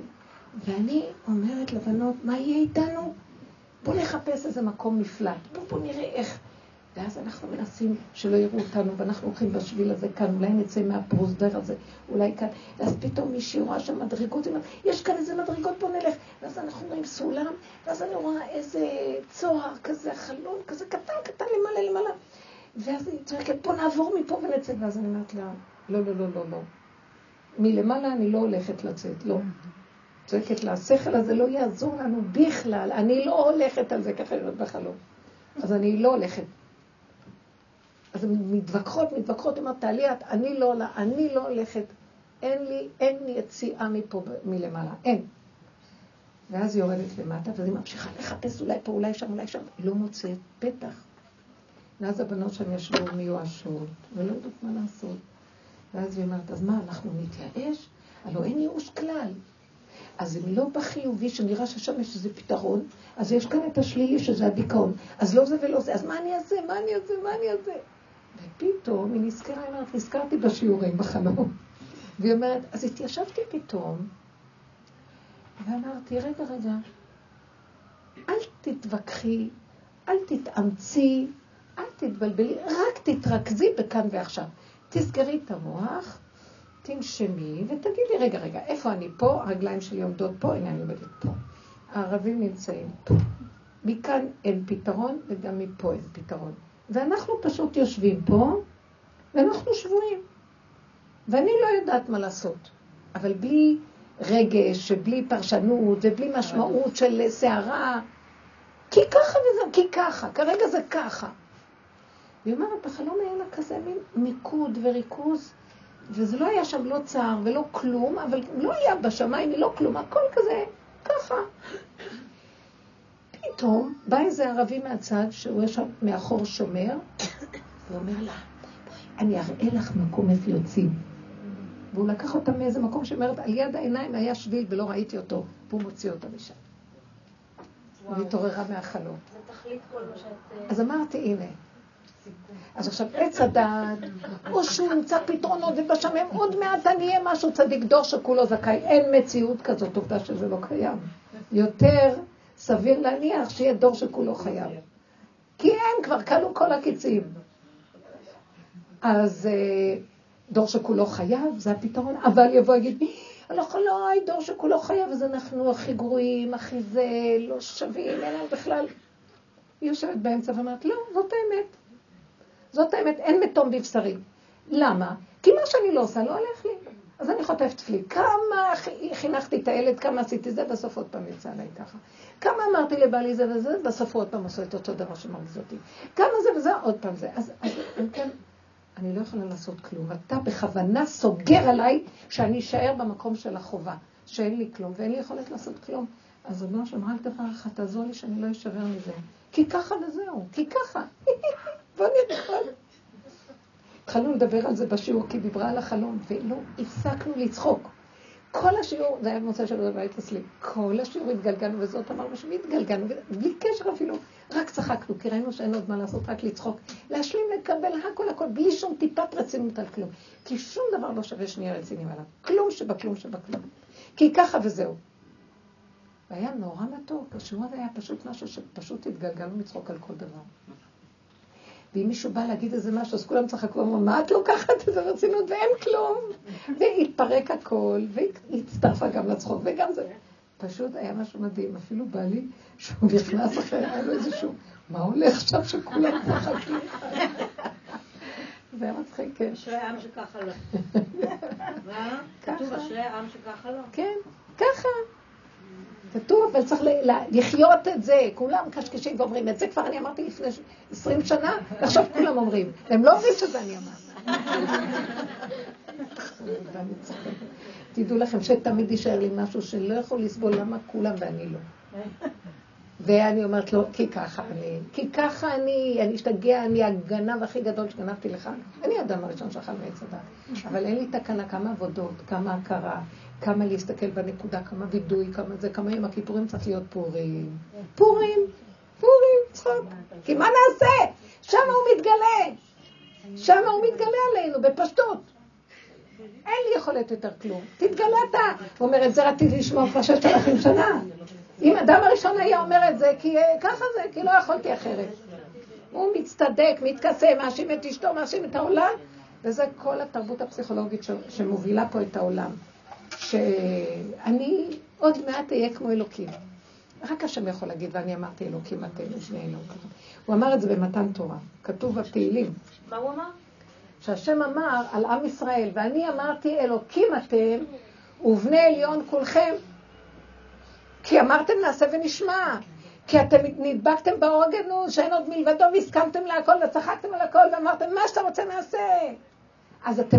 ואני אומרת לבנות, מה יהיה איתנו? בואו נחפש איזה מקום מפלט, בואו בוא נראה איך. ואז אנחנו מנסים שלא יראו אותנו, ואנחנו הולכים בשביל הזה כאן, אולי נצא מהפרוזדר הזה, אולי כאן, ואז פתאום מישהי רואה שם מדרגות, יש כאן איזה מדרגות, בוא נלך. ואז אנחנו רואים סולם, ואז אני רואה איזה צוהר כזה, חלון כזה קטן, קטן, למעלה, למעלה. ואז היא צועקת, בוא נעבור מפה ונצא. ואז אני אומרת לה, לא, לא, לא, לא, לא. מלמעלה אני לא הולכת לצאת, לא. צועקת לה, השכל הזה לא יעזור לנו בכלל, אני לא הולכת על זה ככה לראות בחלום. אז אני לא הולכת. אז הן מתווכחות, מתווכחות, אומרת, תעלי את, אני לא עולה, אני לא הולכת, אין לי, אין לי יציאה מפה, מלמעלה, אין. ואז היא יורדת למטה, ואז היא ממשיכה לחפש אולי פה, אולי שם, אולי שם, היא לא מוצאת פתח. ואז הבנות שם ישבו מיואשות, ולא יודעות מה לעשות. ואז היא אומרת, אז מה, אנחנו נתייאש? הלוא אין ייאוש כלל. אז אם לא בחיובי, שנראה ששם יש איזה פתרון, אז יש כאן את השלילי שזה הדיכאון. אז לא זה ולא זה, אז מה אני אעשה? מה אני אעשה? מה אני אעשה? ופתאום היא נזכרה, היא אומרת, נזכרתי בשיעורים בחלום. והיא אומרת, אז התיישבתי פתאום, ואמרתי, רגע, רגע, אל תתווכחי, אל תתאמצי, אל תתבלבלי, רק תתרכזי בכאן ועכשיו. תסגרי את המוח, תנשמי ותגידי, רגע, רגע, איפה אני פה? הרגליים שלי עומדות פה, הנה אני עומדת פה. הערבים נמצאים פה. מכאן אין פתרון וגם מפה אין פתרון. ואנחנו פשוט יושבים פה, ואנחנו שבויים. ואני לא יודעת מה לעשות. אבל בלי רגש, ובלי פרשנות, ובלי משמעות של סערה, כי ככה וזהו, כי ככה, כרגע זה ככה. והיא אומרת, בחלום היה לה כזה מין מיקוד וריכוז, וזה לא היה שם לא צער ולא כלום, אבל לא היה בשמיים לא כלום, הכל כזה, ככה. פתאום בא איזה ערבי מהצד, שהוא יש שם מאחור שומר, ואומר לה, אני אראה לך מקום איפה יוצאים. והוא לקח אותה מאיזה מקום שאומרת, על יד העיניים היה שביל ולא ראיתי אותו, והוא מוציא אותה משם. והיא התעוררה מהחלום. אז אמרתי, הנה. אז עכשיו עץ הדעת, או שהוא ימצא פתרונות ובשמם עוד מעט אני אהיה משהו צדיק דור שכולו זכאי. אין מציאות כזאת, עובדה שזה לא קיים. יותר סביר להניח שיהיה דור שכולו חייב. כי אין, כבר כלו כל הקיצים. אז אה, דור שכולו חייב, זה הפתרון, אבל יבוא ויגיד, אנחנו לא, דור שכולו חייב, אז אנחנו הכי גרועים, הכי זה, לא שווים, אין לנו בכלל. היא יושבת באמצע ואומרת, לא, זאת האמת. זאת האמת, אין מתום בבשרי. למה? כי מה שאני לא עושה לא הולך לי. אז אני חוטפת פלי. כמה חינכתי את הילד, כמה עשיתי זה, בסוף עוד פעם יצא עליי ככה. כמה אמרתי לבעלי זה וזה, בסוף עוד פעם עשו את אותו דבר שמרגיז אותי. כמה זה וזה, עוד פעם זה. אז, אז אם כן, אני לא יכולה לעשות כלום. אתה בכוונה סוגר עליי שאני אשאר במקום של החובה, שאין לי כלום ואין לי יכולת לעשות כלום. אז הוא אומר שם, רק דבר אחד, תעזור לי שאני לא אשבר מזה. כי ככה וזהו, כי ככה. בוא נראה. התחלנו לדבר על זה בשיעור, כי דיברה על החלום, ולא הפסקנו לצחוק. כל השיעור, זה היה במוצא של בבית אצלי, כל השיעור התגלגלנו, וזאת אמרנו שהתגלגלנו, בלי קשר אפילו, רק צחקנו, כי ראינו שאין עוד מה לעשות, רק לצחוק. להשלים, לקבל הכל הכל, בלי שום טיפת רצינות על כלום. כי שום דבר לא שווה שנהיה רציניים עליו. כלום שבכלום שבכלום. כי ככה וזהו. והיה נורא מתוק, השיעור הזה היה פשוט משהו שפשוט התגלגלנו לצחוק על כל דבר. ואם מישהו בא להגיד איזה משהו, אז כולם צחקו, אמרו, מה את לוקחת את זה ברצינות ואין כלום? והתפרק הכל, והצטרפה גם לצחוק, וגם זה. פשוט היה משהו מדהים, אפילו בא לי שהוא נכנס אחרי, היה לו איזשהו, מה הולך עכשיו שכולם צחקים? זה היה מצחיק, כן. אשרי העם שככה לא. מה? כתוב אשרי העם שככה לא? כן, ככה. כתוב, אבל צריך לחיות את זה. כולם קשקשים ואומרים, את זה כבר אני אמרתי לפני 20 שנה, ועכשיו כולם אומרים. הם לא אומרים שזה אני אמרתי. תדעו לכם שתמיד יישאר לי משהו שלא יכול לסבול למה כולם ואני לא. ואני אומרת לו, כי ככה אני, כי ככה אני, אני אשתגע, אני הגנב הכי גדול שגנבתי לך. אני האדם הראשון שאכל מעץ הדת. אבל אין לי תקנה כמה עבודות, כמה הכרה, כמה להסתכל בנקודה, כמה וידוי, כמה זה, כמה יום הכיפורים צריך להיות פורים. פורים, פורים, צחוק. כי מה נעשה? שם הוא מתגלה. שם הוא מתגלה עלינו, בפשטות. אין לי יכולת יותר כלום. תתגלה אתה. הוא אומר, את זה רציתי לשמוע כבר ששת אלפים שנה. אם אדם הראשון היה אומר את זה, כי אה, ככה זה, כי לא יכולתי אחרת. הוא מצטדק, מתכסה, מאשים את אשתו, מאשים את העולם, וזה כל התרבות הפסיכולוגית שמובילה פה את העולם. שאני עוד מעט אהיה כמו אלוקים. רק השם יכול להגיד, ואני אמרתי אלוקים אתם, לפני אלוקים. הוא אמר את זה במתן תורה, כתוב בתהילים. מה הוא אמר? שהשם אמר על עם ישראל, ואני אמרתי אלוקים אתם, ובני עליון כולכם. כי אמרתם נעשה ונשמע. כי אתם נדבקתם באור הגנוז, שאין עוד מלבדו, והסכמתם להכל וצחקתם על הכל, ואמרתם, מה שאתה רוצה נעשה. אז אתם,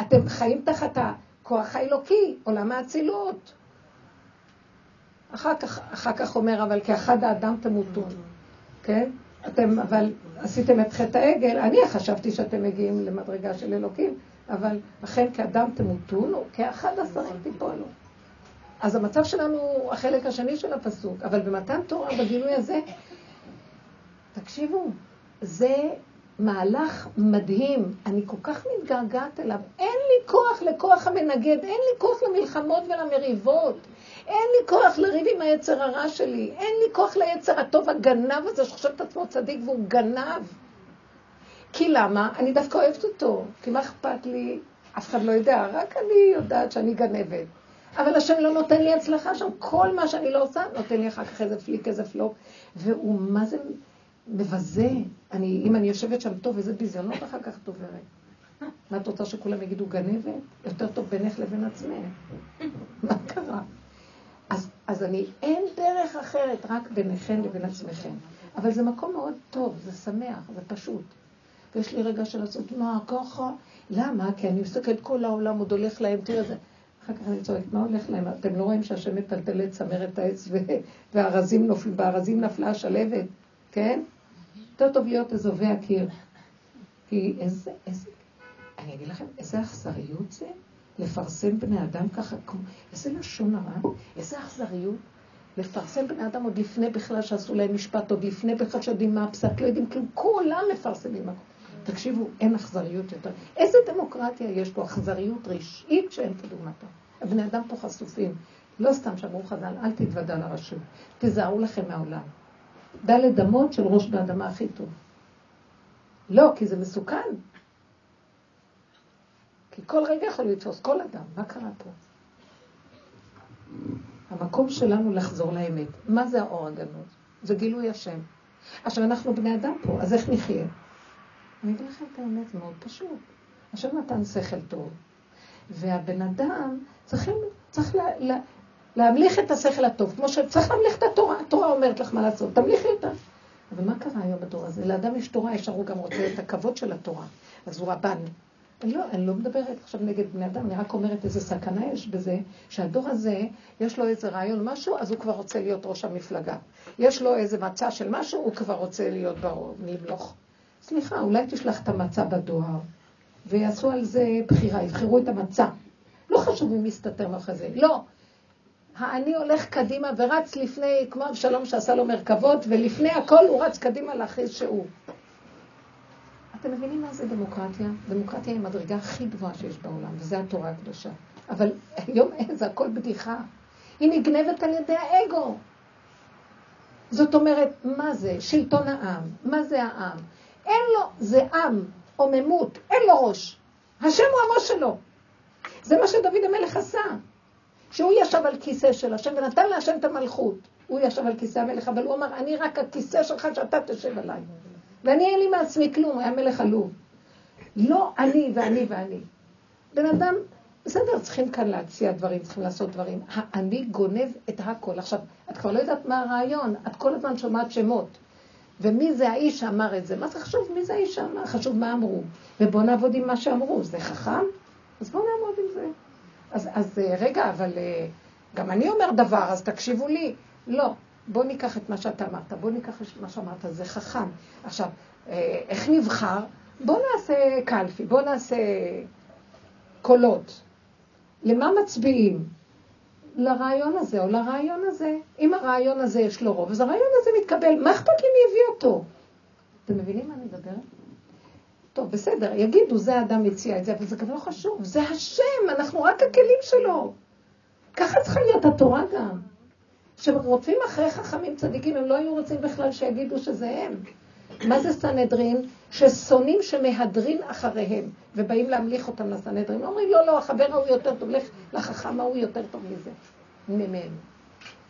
אתם חיים תחת הכוח האלוקי, עולם האצילות. אחר כך, אחר כך אומר, אבל כאחד האדם תמותון, כן? אתם, אבל עשיתם את חטא העגל, אני חשבתי שאתם מגיעים למדרגה של אלוקים, אבל אכן כאדם תמותון, או כאחד השרים תיפולו. אז המצב שלנו הוא החלק השני של הפסוק, אבל במתן תורה, בגילוי הזה, תקשיבו, זה מהלך מדהים, אני כל כך מתגעגעת אליו. אין לי כוח לכוח המנגד, אין לי כוח למלחמות ולמריבות, אין לי כוח לריב עם היצר הרע שלי, אין לי כוח ליצר הטוב הגנב הזה שחושב את עצמו צדיק והוא גנב. כי למה? אני דווקא אוהבת אותו, כי מה אכפת לי? אף אחד לא יודע, רק אני יודעת שאני גנבת. אבל השם לא נותן לי הצלחה שם, כל מה שאני לא עושה, נותן לי אחר כך איזה פליק, איזה פלוק, והוא מה זה מבזה. אני, אם אני יושבת שם טוב, איזה ביזיונות אחר כך דוברת. מה את רוצה שכולם יגידו גנבת? יותר טוב בינך לבין עצמך. מה קרה? אז, אז אני, אין דרך אחרת, רק ביניכם לבין עצמכם. אבל זה מקום מאוד טוב, זה שמח, זה פשוט. ויש לי רגע של לעשות, מה, ככה? למה? כי אני מסתכלת כל העולם עוד הולך להם, תראה זה. אחר כך אני צועקת, מה הולך להם? אתם לא רואים שהשם מטלטל את צמרת העץ והארזים נופלים, בארזים נפלה השלבת, כן? יותר טוב להיות אזובי הקיר. כי איזה, איזה, אני אגיד לכם, איזה אכזריות זה לפרסם בני אדם ככה, איזה לשון הרע, איזה אכזריות. לפרסם בני אדם עוד לפני בכלל שעשו להם משפט, עוד לפני בכלל שיודעים מה הפסק, לא יודעים כלום, כולם מפרסמים הכול. תקשיבו, אין אכזריות יותר. איזה דמוקרטיה יש פה? אכזריות רשעית שאין כדוגמתה. הבני אדם פה חשופים. לא סתם שאמרו חז"ל, אל תתוודע לרשות. תיזהרו לכם מהעולם. דלת אמות של ראש באדמה הכי טוב. לא, כי זה מסוכן. כי כל רגע יכול לתפוס כל אדם. מה קרה פה? המקום שלנו לחזור לאמת. מה זה האור הגנוז? זה גילוי השם. עכשיו, אנחנו בני אדם פה, אז איך נחיה? אני אגיד לכם את האמת, זה מאוד פשוט. השם נתן שכל טוב, והבן אדם צריכים, צריך לה, לה, להמליך את השכל הטוב, כמו שצריך להמליך את התורה, התורה אומרת לך מה לעשות, תמליכי אותה. אבל מה קרה היום בתורה הזה? לאדם יש תורה, ישר הוא גם רוצה את הכבוד של התורה, אז הוא רבן. אני לא, אני לא מדברת עכשיו נגד בני אדם, אני רק אומרת איזה סכנה יש בזה, שהדור הזה, יש לו איזה רעיון משהו, אז הוא כבר רוצה להיות ראש המפלגה. יש לו איזה מצע של משהו, הוא כבר רוצה להיות ברוב, למלוך. סליחה, אולי תשלח את המצע בדואר, ויעשו על זה בחירה, יבחרו את המצע. לא חשוב מי מסתתר מאחורי זה, לא. האני הולך קדימה ורץ לפני, כמו אבשלום שעשה לו מרכבות, ולפני הכל הוא רץ קדימה להכריז שהוא. אתם מבינים מה זה דמוקרטיה? דמוקרטיה היא המדרגה הכי גבוהה שיש בעולם, וזו התורה הקדושה. אבל היום אין, זה הכל בדיחה. היא נגנבת על ידי האגו. זאת אומרת, מה זה? שלטון העם. מה זה העם? אין לו, זה עם, עוממות, אין לו ראש. השם הוא הראש שלו. זה מה שדוד המלך עשה. שהוא ישב על כיסא של השם ונתן להשם את המלכות. הוא ישב על כיסא המלך, אבל הוא אמר, אני רק הכיסא שלך שאתה תשב עליי. ואני אין לי מעצמי כלום, היה מלך עלוב. לא אני ואני ואני. בן אדם, בסדר, צריכים כאן להציע דברים, צריכים לעשות דברים. אני גונב את הכל. עכשיו, את כבר לא יודעת מה הרעיון, את כל הזמן שומעת שמות. ומי זה האיש שאמר את זה? מה זה חשוב מי זה האיש שאמר? חשוב מה אמרו. ובואו נעבוד עם מה שאמרו. זה חכם? אז בואו נעבוד עם זה. אז, אז אה, רגע, אבל אה, גם אני אומר דבר, אז תקשיבו לי. לא, בואו ניקח את מה שאתה אמרת, בואו ניקח את מה שאמרת, זה חכם. עכשיו, אה, איך נבחר? בואו נעשה קלפי, בואו נעשה קולות. למה מצביעים? לרעיון הזה או לרעיון הזה. אם הרעיון הזה יש לו רוב, אז הרעיון הזה מתקבל. מה אכפת לי מי הביא אותו? אתם מבינים מה אני מדברת? טוב, בסדר, יגידו, זה האדם הציע את זה, אבל זה גם לא חשוב. זה השם, אנחנו רק הכלים שלו. ככה צריכה להיות התורה גם. כשרודפים אחרי חכמים צדיקים, הם לא היו רוצים בכלל שיגידו שזה הם. מה זה סנהדרין? ששונאים שמהדרין אחריהם, ובאים להמליך אותם לסנהדרין. אומרים, לא, לא, החבר ההוא יותר טוב, לך לחכם ההוא יותר טוב מזה, ממנו.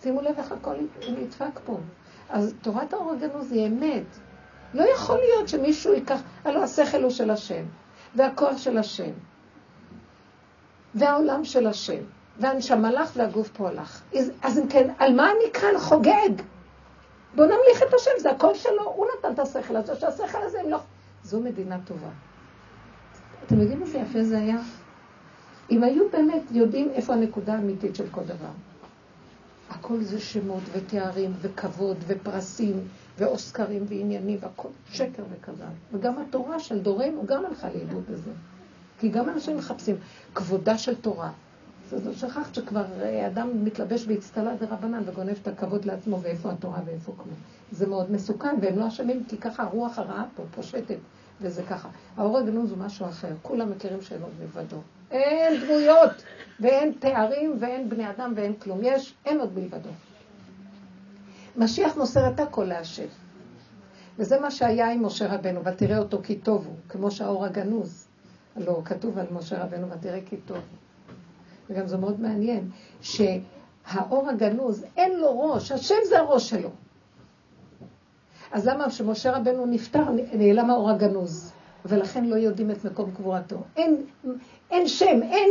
שימו לב איך הכל נדפק פה. אז תורת האור הגנוז היא אמת. לא יכול להיות שמישהו ייקח, הלוא השכל הוא של השם, והכוח של השם, והעולם של השם, והנשמה לך והגוף פה הלך. אז אם כן, על מה אני כאן חוגג? בוא נמליך את השם, זה הכל שלו, הוא נתן את השכל הזה, שהשכל הזה הם לא... זו מדינה טובה. אתם יודעים איזה יפה זה היה? אם היו באמת יודעים איפה הנקודה האמיתית של כל דבר. הכל זה שמות ותארים וכבוד ופרסים ואוסקרים ועניינים והכל שקר וכזב. וגם התורה של דורנו גם הלכה לאיבוד בזה. כי גם אנשים מחפשים כבודה של תורה. אז שכחת שכבר אה, אדם מתלבש באצטלה דרבנן וגונב את הכבוד לעצמו ואיפה התורה ואיפה כלום. זה מאוד מסוכן, והם לא אשמים כי ככה הרוח הרעה פה פושטת, וזה ככה. האור הגנוז הוא משהו אחר, כולם מכירים שאלות מלבדו. אין דמויות, ואין תארים, ואין בני אדם, ואין כלום. יש, אין עוד מלבדו. משיח מוסר את הכל להשם. וזה מה שהיה עם משה רבנו, ותראה אותו כי טוב הוא, כמו שהאור הגנוז. לא, כתוב על משה רבנו, ותראה כי טוב הוא. וגם זה מאוד מעניין, שהאור הגנוז, אין לו ראש, השם זה הראש שלו. אז למה כשמשה רבנו נפטר, נעלם האור הגנוז, ולכן לא יודעים את מקום קבורתו. אין, אין שם, אין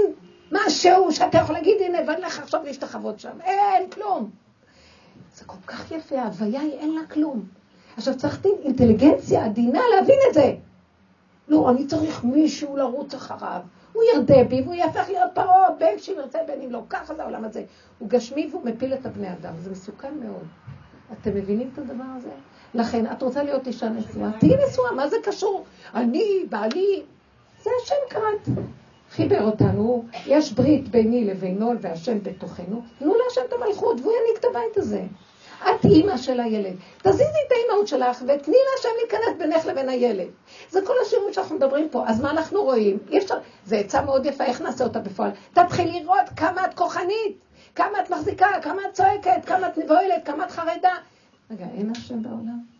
משהו שאתה יכול להגיד, הנה, ואני לך עכשיו להשתחוות שם. אין כלום. זה כל כך יפה, ההוויה היא אין לה כלום. עכשיו צריך אינטליגנציה עדינה להבין את זה. לא, אני צריך מישהו לרוץ אחריו. הוא ירדה בי והוא יהפך להיות פרעה, בין שאם ירצה בין אם לא. ככה זה העולם הזה. הוא גשמי והוא מפיל את הבני אדם. זה מסוכן מאוד. אתם מבינים את הדבר הזה? לכן, את רוצה להיות אישה נשואה? תהיי נשואה, מה זה קשור? אני, בעלי, זה השם קראת. חיבר אותנו, יש ברית ביני לבינו והשם בתוכנו, תנו להשם את המלכות והוא ינהיג את הבית הזה. את אימא של הילד. תזיזי את האימהות שלך ותני להשם להיכנס בינך לבין הילד. זה כל השיעורים שאנחנו מדברים פה. אז מה אנחנו רואים? אי אפשר... זו עצה מאוד יפה, איך נעשה אותה בפועל? תתחיל לראות כמה את כוחנית, כמה את מחזיקה, כמה את צועקת, כמה את מבוהלת, כמה את חרדה. רגע, אין השם בעולם?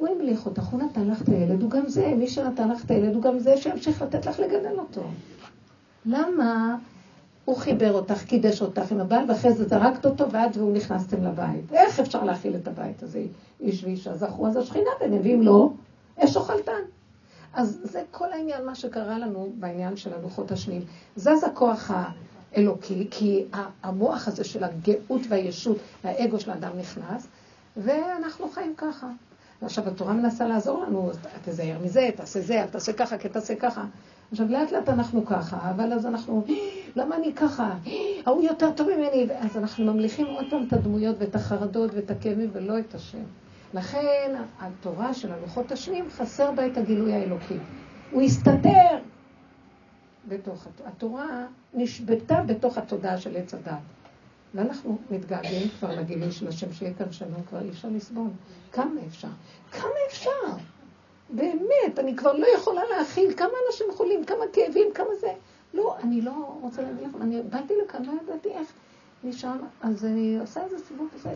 הוא המליך אותך, הוא נתן לך את הילד, הוא גם זה, מי שנתן לך את הילד הוא גם זה שימשיך לתת לך לגדל אותו. למה הוא חיבר אותך, קידש אותך עם הבעל, ואחרי זה זרקת אותו, ואת והוא נכנסתם לבית. איך אפשר להכיל את הבית הזה, איש ואישה זכו, אז השכינה ביניהם, ואם לא, אש אוכלתן. אז זה כל העניין, מה שקרה לנו בעניין של הלוחות השניים. זז הכוח האלוקי, כי המוח הזה של הגאות והישות, והאגו של האדם נכנס, ואנחנו חיים ככה. ועכשיו התורה מנסה לעזור לנו, תזהר מזה, תעשה זה, אל תעשה ככה, כי תעשה ככה. עכשיו לאט לאט אנחנו ככה, אבל אז אנחנו, למה אני ככה? ההוא יותר טוב ממני, אז אנחנו ממליכים עוד פעם את הדמויות ואת החרדות ואת הכאבים ולא את השם. לכן התורה של הלוחות השניים חסר בה את הגילוי האלוקי. הוא הסתתר בתוך, התורה נשבתה בתוך התודעה של עץ הדת. ואנחנו מתגעגעים כבר לגילוי של השם, שיהיה כאן שלום, כבר אי אפשר לסבול. כמה אפשר? כמה אפשר? באמת, אני כבר לא יכולה להכיל כמה אנשים חולים, כמה כאבים, כמה זה. לא, אני לא רוצה להגיד לכם, אני באתי לכאן, לא ידעתי איך. שם, אז אני עושה איזה סיבוב כזה.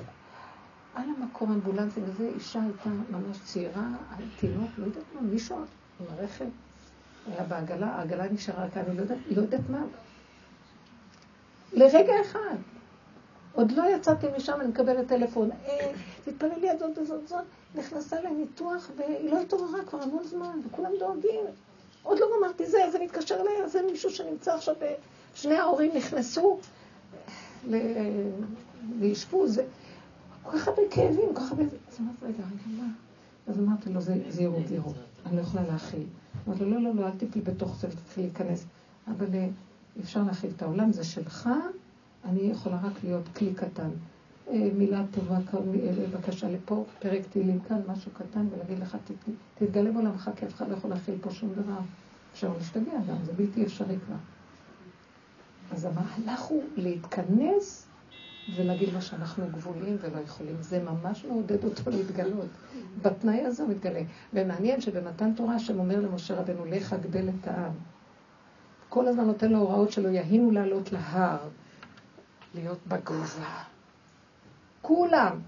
על המקום אמבולנסים וזה, אישה הייתה ממש צעירה, תינוק, לא יודעת מה, מישהו עם הרכב, היה בעגלה, העגלה נשארה כאן, לא יודעת, לא יודעת מה. לרגע אחד. עוד לא יצאתי משם, אני מקבלת טלפון, אה, תתפללי את זאת וזאת זאת, נכנסה לניתוח והיא לא התעוררה כבר המון זמן, וכולם דואגים. עוד לא גמרתי זה, זה מתקשר אליי, זה מישהו שנמצא עכשיו, שני ההורים נכנסו לאשפוז, כל כך הרבה כאבים, כל כך הרבה... אז אמרתי, רגע, רגע, מה? אז אמרתי לו, זה ירוד, ירוד, אני לא יכולה להכיל. אמרתי לו, לא, לא, לא, אל תפלי בתוך זה ותתחיל להיכנס. אבל אה, אפשר להכיל את העולם, זה שלך, אני יכולה רק להיות כלי קטן. אה, מילה טובה, אה, בבקשה לפה, פרק תהילים כאן, משהו קטן, ולהגיד לך, תתגלה בעולמך, כי אף אחד לא יכול להכיל פה שום דבר. אפשר להשתגע גם, זה בלתי אפשרי כבר. אז המהלך הוא להתכנס ולהגיד לו שאנחנו גבולים ולא יכולים. זה ממש מעודד אותו להתגלות. בתנאי הזה הוא מתגלה. ומעניין שבמתן תורה השם אומר למשה רבנו, לך אגדל את העם. כל הזמן נותן לו הוראות שלו, יהינו לעלות להר, להיות בגובה. כולם.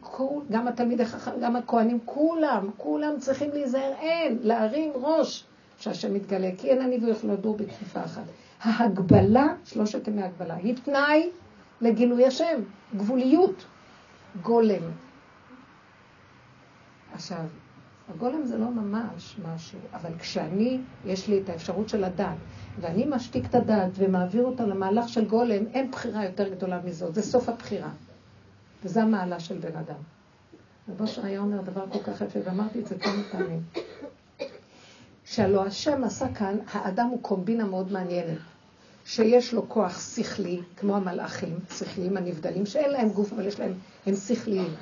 כול, גם התלמיד החכם, גם הכהנים, כולם, כולם צריכים להיזהר, אין, להרים ראש שהשם מתגלה, כי אין אני ויכול לדור בכפיפה אחת. ההגבלה, שלושת ימי הגבלה, היא תנאי לגילוי השם, גבוליות, גולם. עכשיו, הגולם זה לא ממש משהו, אבל כשאני, יש לי את האפשרות של הדעת, ואני משתיק את הדעת ומעביר אותה למהלך של גולם, אין בחירה יותר גדולה מזאת, זה סוף הבחירה. וזה המעלה של בן אדם. רבו שר היה אומר דבר כל כך יפה, ואמרתי את זה כמה פעמים. שהלא השם עשה כאן, האדם הוא קומבינה מאוד מעניינת. שיש לו כוח שכלי, כמו המלאכים, שכליים הנבדלים, שאין להם גוף, אבל יש להם, הם שכליים.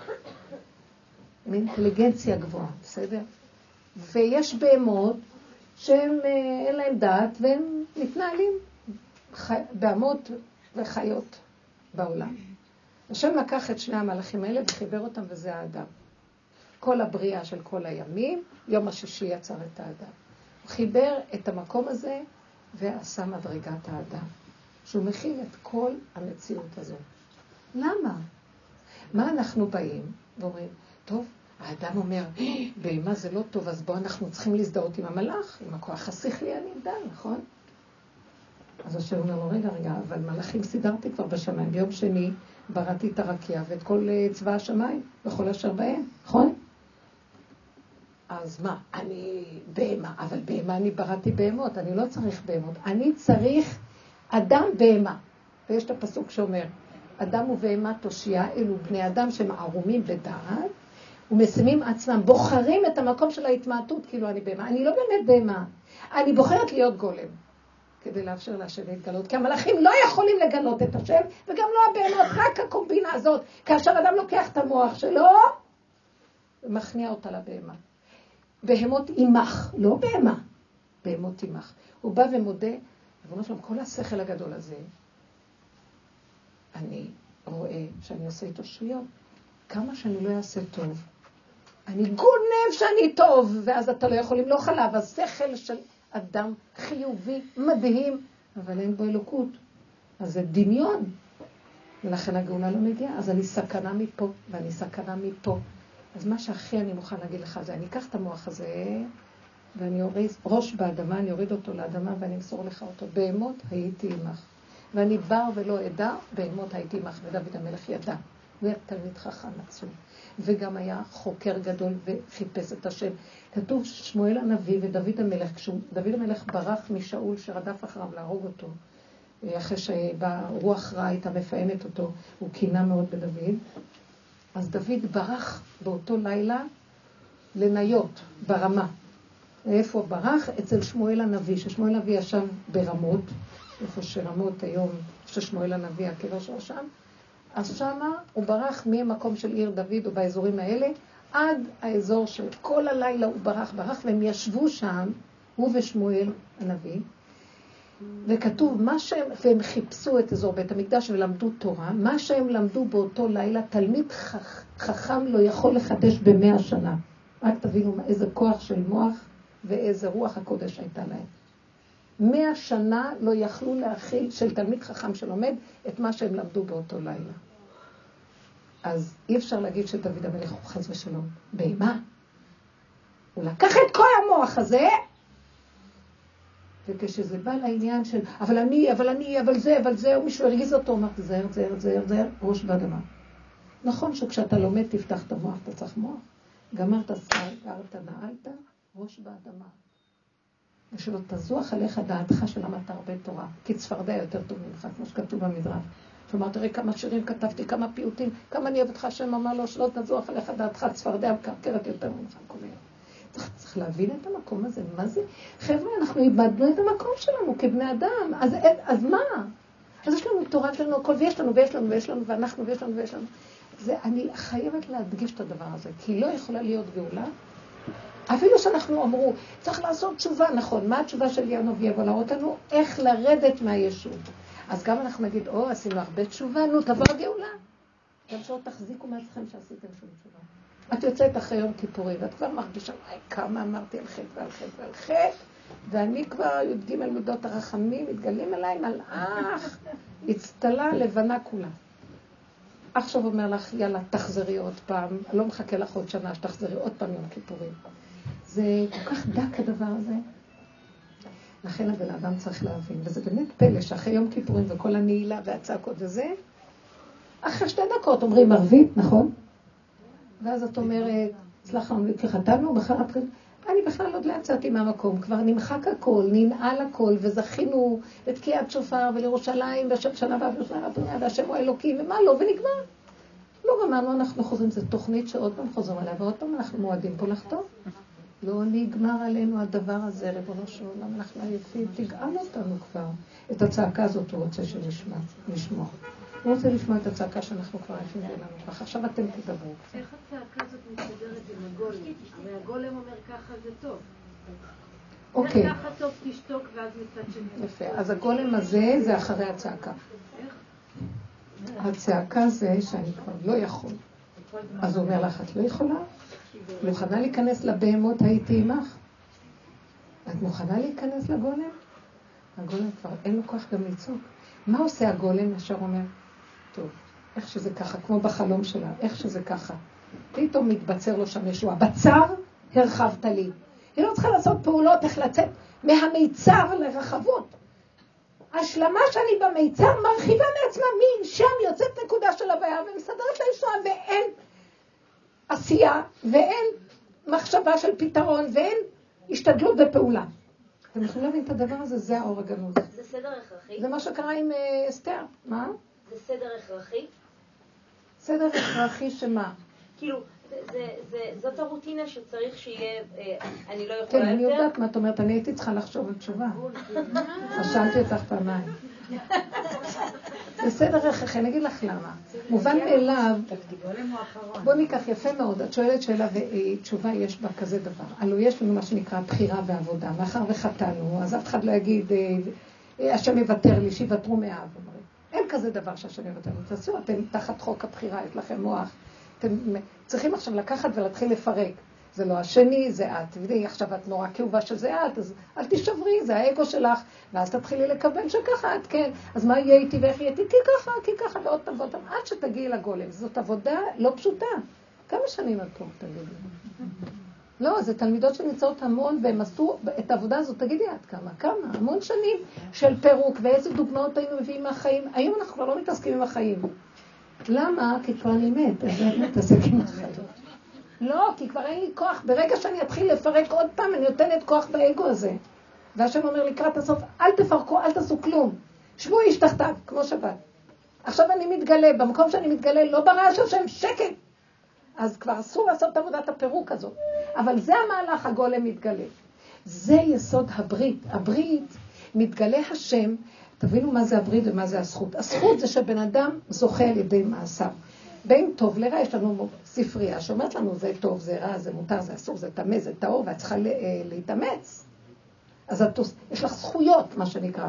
עם אינטליגנציה גבוהה, בסדר? ויש בהמות שאין אה, להם דעת והם מתנהלים בהמות וחיות בעולם. השם לקח את שני המלאכים האלה וחיבר אותם, וזה האדם. כל הבריאה של כל הימים, יום השישי יצר את האדם. הוא חיבר את המקום הזה ועשה מדרגת האדם, שהוא מכיל את כל המציאות הזאת. למה? מה אנחנו באים ואומרים, טוב, האדם אומר, בהמה זה לא טוב, אז בואו אנחנו צריכים להזדהות עם המלאך, עם הכוח השכלי הנבדל, נכון? אז השם אומר לו, רגע, רגע, אבל מלאכים סידרתי כבר בשמיים. ביום שני בראתי את הרקיע ואת כל אה, צבא השמיים, וכל אשר בהם, נכון? אז מה, אני בהמה, אבל בהמה אני בראתי בהמות, אני לא צריך בהמות, אני צריך אדם בהמה. ויש את הפסוק שאומר, אדם ובהמה תושייה, אלו בני אדם שהם ערומים בדעת, ומשימים עצמם, בוחרים את המקום של ההתמעטות, כאילו אני בהמה. אני לא באמת בהמה, אני בוחרת להיות גולם, כדי לאפשר להשם להתגלות. כי המלאכים לא יכולים לגלות את השם, וגם לא הבהמות, רק הקומבינה הזאת. כאשר אדם לוקח את המוח שלו, ומכניע אותה לבהמה. בהמות עמך, לא בהמה, בהמות עמך. הוא בא ומודה, ריבונו שלום, כל השכל הגדול הזה, אני רואה שאני עושה איתו שטויות. כמה שאני לא אעשה טוב, אני גונב שאני טוב, ואז אתה לא יכול למלוך עליו. השכל של אדם חיובי, מדהים, אבל אין בו אלוקות. אז זה דמיון. ולכן הגאולה לא מגיעה. אז אני סכנה מפה, ואני סכנה מפה. אז מה שהכי אני מוכן להגיד לך זה, אני אקח את המוח הזה, ואני אוריד ראש באדמה, אני אוריד אותו לאדמה ואני אמסור לך אותו. בהמות הייתי עמך. ואני בר ולא אדע, בהמות הייתי עמך, ודוד המלך ידע. הוא היה תלמיד חכם עצום. וגם היה חוקר גדול וחיפש את השם. כתוב שמואל הנביא ודוד המלך, כשדוד המלך ברח משאול שרדף אחריו להרוג אותו, אחרי שבאה רוח רעה הייתה מפעמת אותו, הוא קינה מאוד בדוד, אז דוד ברח באותו לילה לניות ברמה. איפה ברח? אצל שמואל הנביא, ששמואל הנביא ישב ברמות, איפה שרמות היום, ששמואל הנביא, הקבר שלו שם, אז שמה הוא ברח ממקום של עיר דוד או באזורים האלה, עד האזור של כל הלילה הוא ברח, ברח, והם ישבו שם, הוא ושמואל הנביא, וכתוב, מה שהם, והם חיפשו את אזור בית המקדש ולמדו תורה, מה שהם למדו באותו לילה, תלמיד חכ, חכם לא יכול לחדש במאה שנה. רק תבינו איזה כוח של מוח ואיזה רוח הקודש הייתה להם. מאה שנה לא יכלו להכיל של תלמיד חכם שלומד את מה שהם למדו באותו לילה. אז אי אפשר להגיד שדוד המלך הוא חס ושלום. בהמה. הוא לקח את כל המוח הזה, וכשזה בא לעניין של, אבל אני, אבל אני, אבל זה, אבל זה, מישהו הרגיז אותו, אמר, תזהר, תזהר, תזהר, תזהר, ראש באדמה. נכון שכשאתה לומד תפתח את המוח, אתה צריך מוח. גמרת, סגרת, נעלת, ראש באדמה. ושלא תזוח עליך דעתך שלמדת הרבה תורה, כי צפרדע יותר טוב ממך, כמו שכתוב במדרש. כלומר, תראה כמה שירים כתבתי, כמה פיוטים, כמה אני אוהבת לך, השם אמר לו, שלא תזוח עליך דעתך, צפרדע מקרקרת יותר ממך כל מיני. צריך, צריך להבין את המקום הזה, מה זה? חבר'ה, אנחנו איבדנו את המקום שלנו כבני אדם, אז, אז מה? אז יש לנו תורה, יש לנו הכל, ויש לנו, ויש לנו, ויש לנו, ואנחנו, ויש לנו, ויש לנו. זה, אני חייבת להדגיש את הדבר הזה, כי לא יכולה להיות גאולה. אפילו שאנחנו אמרו, צריך לעשות תשובה, נכון, מה התשובה של ינוב יבוא להראות לנו? איך לרדת מהיישוב. אז גם אנחנו נגיד, או, עשינו הרבה תשובה, נו, תבוא הגאולה. גם שלא תחזיקו מעצמכם שעשיתם שום תשובה. את יוצאת אחרי יום כיפורים, ואת כבר מרגישה, וואי, כמה אמרתי על חטא ועל חטא ועל חטא, ואני כבר, י"ג מידות הרחמים, מתגלים אליי מלאך, הצטלה לבנה כולה. עכשיו אומר לך, יאללה, תחזרי עוד פעם, לא מחכה לך עוד שנה שתחזרי עוד פעם יום כיפורים. זה כל כך דק הדבר הזה. לכן הבן אדם צריך להבין, וזה באמת פלא שאחרי יום כיפורים וכל הנעילה והצעקות וזה, אחרי שתי דקות אומרים ערבית, נכון? ואז את אומרת, סלח לנו, כי חתמנו, בכלל אני בכלל עוד לא יצאתי מהמקום, כבר נמחק הכל, ננעל הכל, וזכינו לתקיעת שופר ולירושלים, והשם שנה וירושלים הבריאה, והשם הוא האלוקים, ומה לא, ונגמר. לא גמרנו, אנחנו חוזרים, זו תוכנית שעוד פעם חוזרים עליה, ועוד פעם אנחנו מועדים פה לחתום. לא נגמר עלינו הדבר הזה, ריבונו של עולם, אנחנו עייפים, תגאל אותנו כבר. את הצעקה הזאת הוא רוצה שנשמע, נשמע. הוא רוצה לשמוע את הצעקה שאנחנו כבר עייפים לנו ככה. עכשיו אתם תדברו. איך הצעקה הזאת מסתדרת עם הגולם? הרי הגולם אומר ככה זה טוב. אוקיי. ככה טוב תשתוק ואז מצד שני... יפה. אז הגולם הזה זה אחרי הצעקה. הצעקה זה שאני כבר לא יכול. אז הוא אומר לך, את לא יכולה? מוכנה להיכנס לבהמות הייתי עמך? את מוכנה להיכנס לגולם? הגולם כבר אין לו כוח גם לצעוק. מה עושה הגולם? ישר אומר, טוב, איך שזה ככה, כמו בחלום שלה, איך שזה ככה. פתאום מתבצר לו שם ישוע. בצר הרחבת לי. היא לא צריכה לעשות פעולות איך לצאת מהמיצר לרחבות. השלמה שאני במיצר מרחיבה מעצמה מין, שם יוצאת נקודה של הוויה ומסדרת לישועה ואין עשייה ואין מחשבה של פתרון ואין השתדלות ופעולה. אתם יכולים להבין את הדבר הזה? זה האור הגנוז. זה סדר הכרחי? זה מה שקרה עם אה, אסתר. מה? זה סדר הכרחי? סדר הכרחי שמה? כאילו, זאת הרוטינה שצריך שיהיה, אה, אני לא יכולה יותר. כן, אני יודעת מה את אומרת, אני הייתי צריכה לחשוב על תשובה. חשבתי אותך פעמיים. בסדר הכרחי, אני אגיד לך למה. מובן מאליו, בוא ניקח יפה מאוד, את שואלת שאלה ותשובה יש בה כזה דבר. הלוא יש לנו מה שנקרא בחירה ועבודה. מאחר וחטאנו, אז אף אחד לא יגיד, אה, השם יוותר לי, שיוותרו מאב. אין כזה דבר שהשם יוותר לי. תעשו, אתם תחת חוק הבחירה, יש לכם מוח. אתם צריכים עכשיו לקחת ולהתחיל לפרק. זה לא השני, זה את. תראי, עכשיו את נורא כאובה שזה את, אז אל תישברי, זה האגו שלך, ואז תתחילי לקבל שככה את כן. אז מה יהיה איתי ואיך יהיה איתי? כי ככה, כי ככה, ועוד פעם ועוד פעם, עד שתגיעי לגולם. זאת עבודה לא פשוטה. כמה שנים את פה, תגידי? לא, זה תלמידות שנמצאות המון, והן עשו את העבודה הזאת, תגידי עד כמה, כמה, המון שנים של פירוק, ואיזה דוגמאות היינו מביאים מהחיים. היום אנחנו כבר לא מתעסקים עם החיים. למה? כי כבר אני מת, אז אני מתעסק עם החיים. לא, כי כבר אין לי כוח. ברגע שאני אתחיל לפרק עוד פעם, אני נותנת כוח באגו הזה. והשם אומר לקראת הסוף, אל תפרקו, אל תעשו כלום. שבו איש תחתיו, כמו שבת. עכשיו אני מתגלה, במקום שאני מתגלה, לא ברעש השם, שקט. אז כבר אסור לעשות את עבודת הפירוק הזאת. אבל זה המהלך הגולם מתגלה. זה יסוד הברית. הברית, מתגלה השם, תבינו מה זה הברית ומה זה הזכות. הזכות זה שבן אדם זוכה על ידי מעשיו. בין טוב לרע יש לנו ספרייה שאומרת לנו זה טוב, זה רע, זה מותר, זה אסור, זה טמא, זה טהור, ואת צריכה אה, להתאמץ. אז את, יש לך זכויות, מה שנקרא.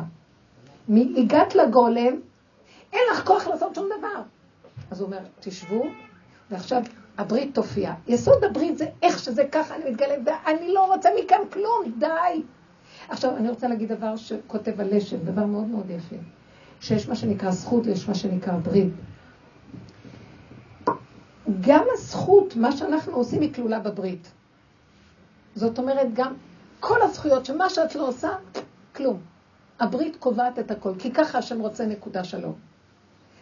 הגעת לגולם, אין לך כוח לעשות שום דבר. אז הוא אומר, תשבו, ועכשיו הברית תופיע. יסוד הברית זה איך שזה ככה, אני מתגלה, ואני לא רוצה מכאן כלום, די. עכשיו, אני רוצה להגיד דבר שכותב הלשם, דבר מאוד מאוד יפה. שיש מה שנקרא זכות ויש מה שנקרא ברית. גם הזכות, מה שאנחנו עושים, היא כלולה בברית. זאת אומרת, גם כל הזכויות, שמה שאת לא עושה, כלום. הברית קובעת את הכל, כי ככה השם רוצה נקודה שלום.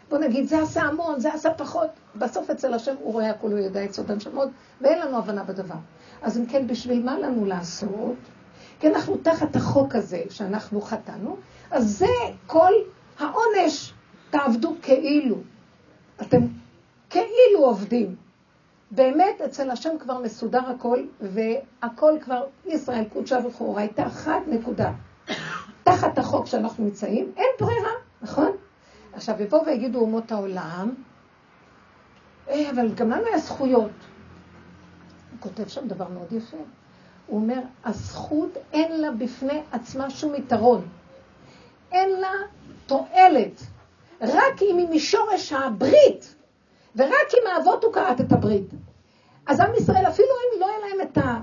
בוא נגיד, זה עשה המון, זה עשה פחות. בסוף אצל השם הוא רואה הכל, הוא יודע את סוד הנשמות, ואין לנו הבנה בדבר. אז אם כן, בשביל מה לנו לעשות? כי אנחנו תחת החוק הזה שאנחנו חטאנו, אז זה כל העונש, תעבדו כאילו. אתם כאילו עובדים. באמת אצל השם כבר מסודר הכל, והכל כבר, ישראל קודשה וכאורה, הייתה אחת נקודה. תחת החוק שאנחנו נמצאים, אין ברירה, נכון? עכשיו, יבואו ויגידו אומות העולם, אה, אבל גם לנו יש זכויות. הוא כותב שם דבר מאוד יפה. הוא אומר, הזכות אין לה בפני עצמה שום יתרון. אין לה תועלת. רק אם היא משורש הברית, ורק אם האבות הוא קראת את הברית. אז עם ישראל, אפילו אם לא היה להם את ה...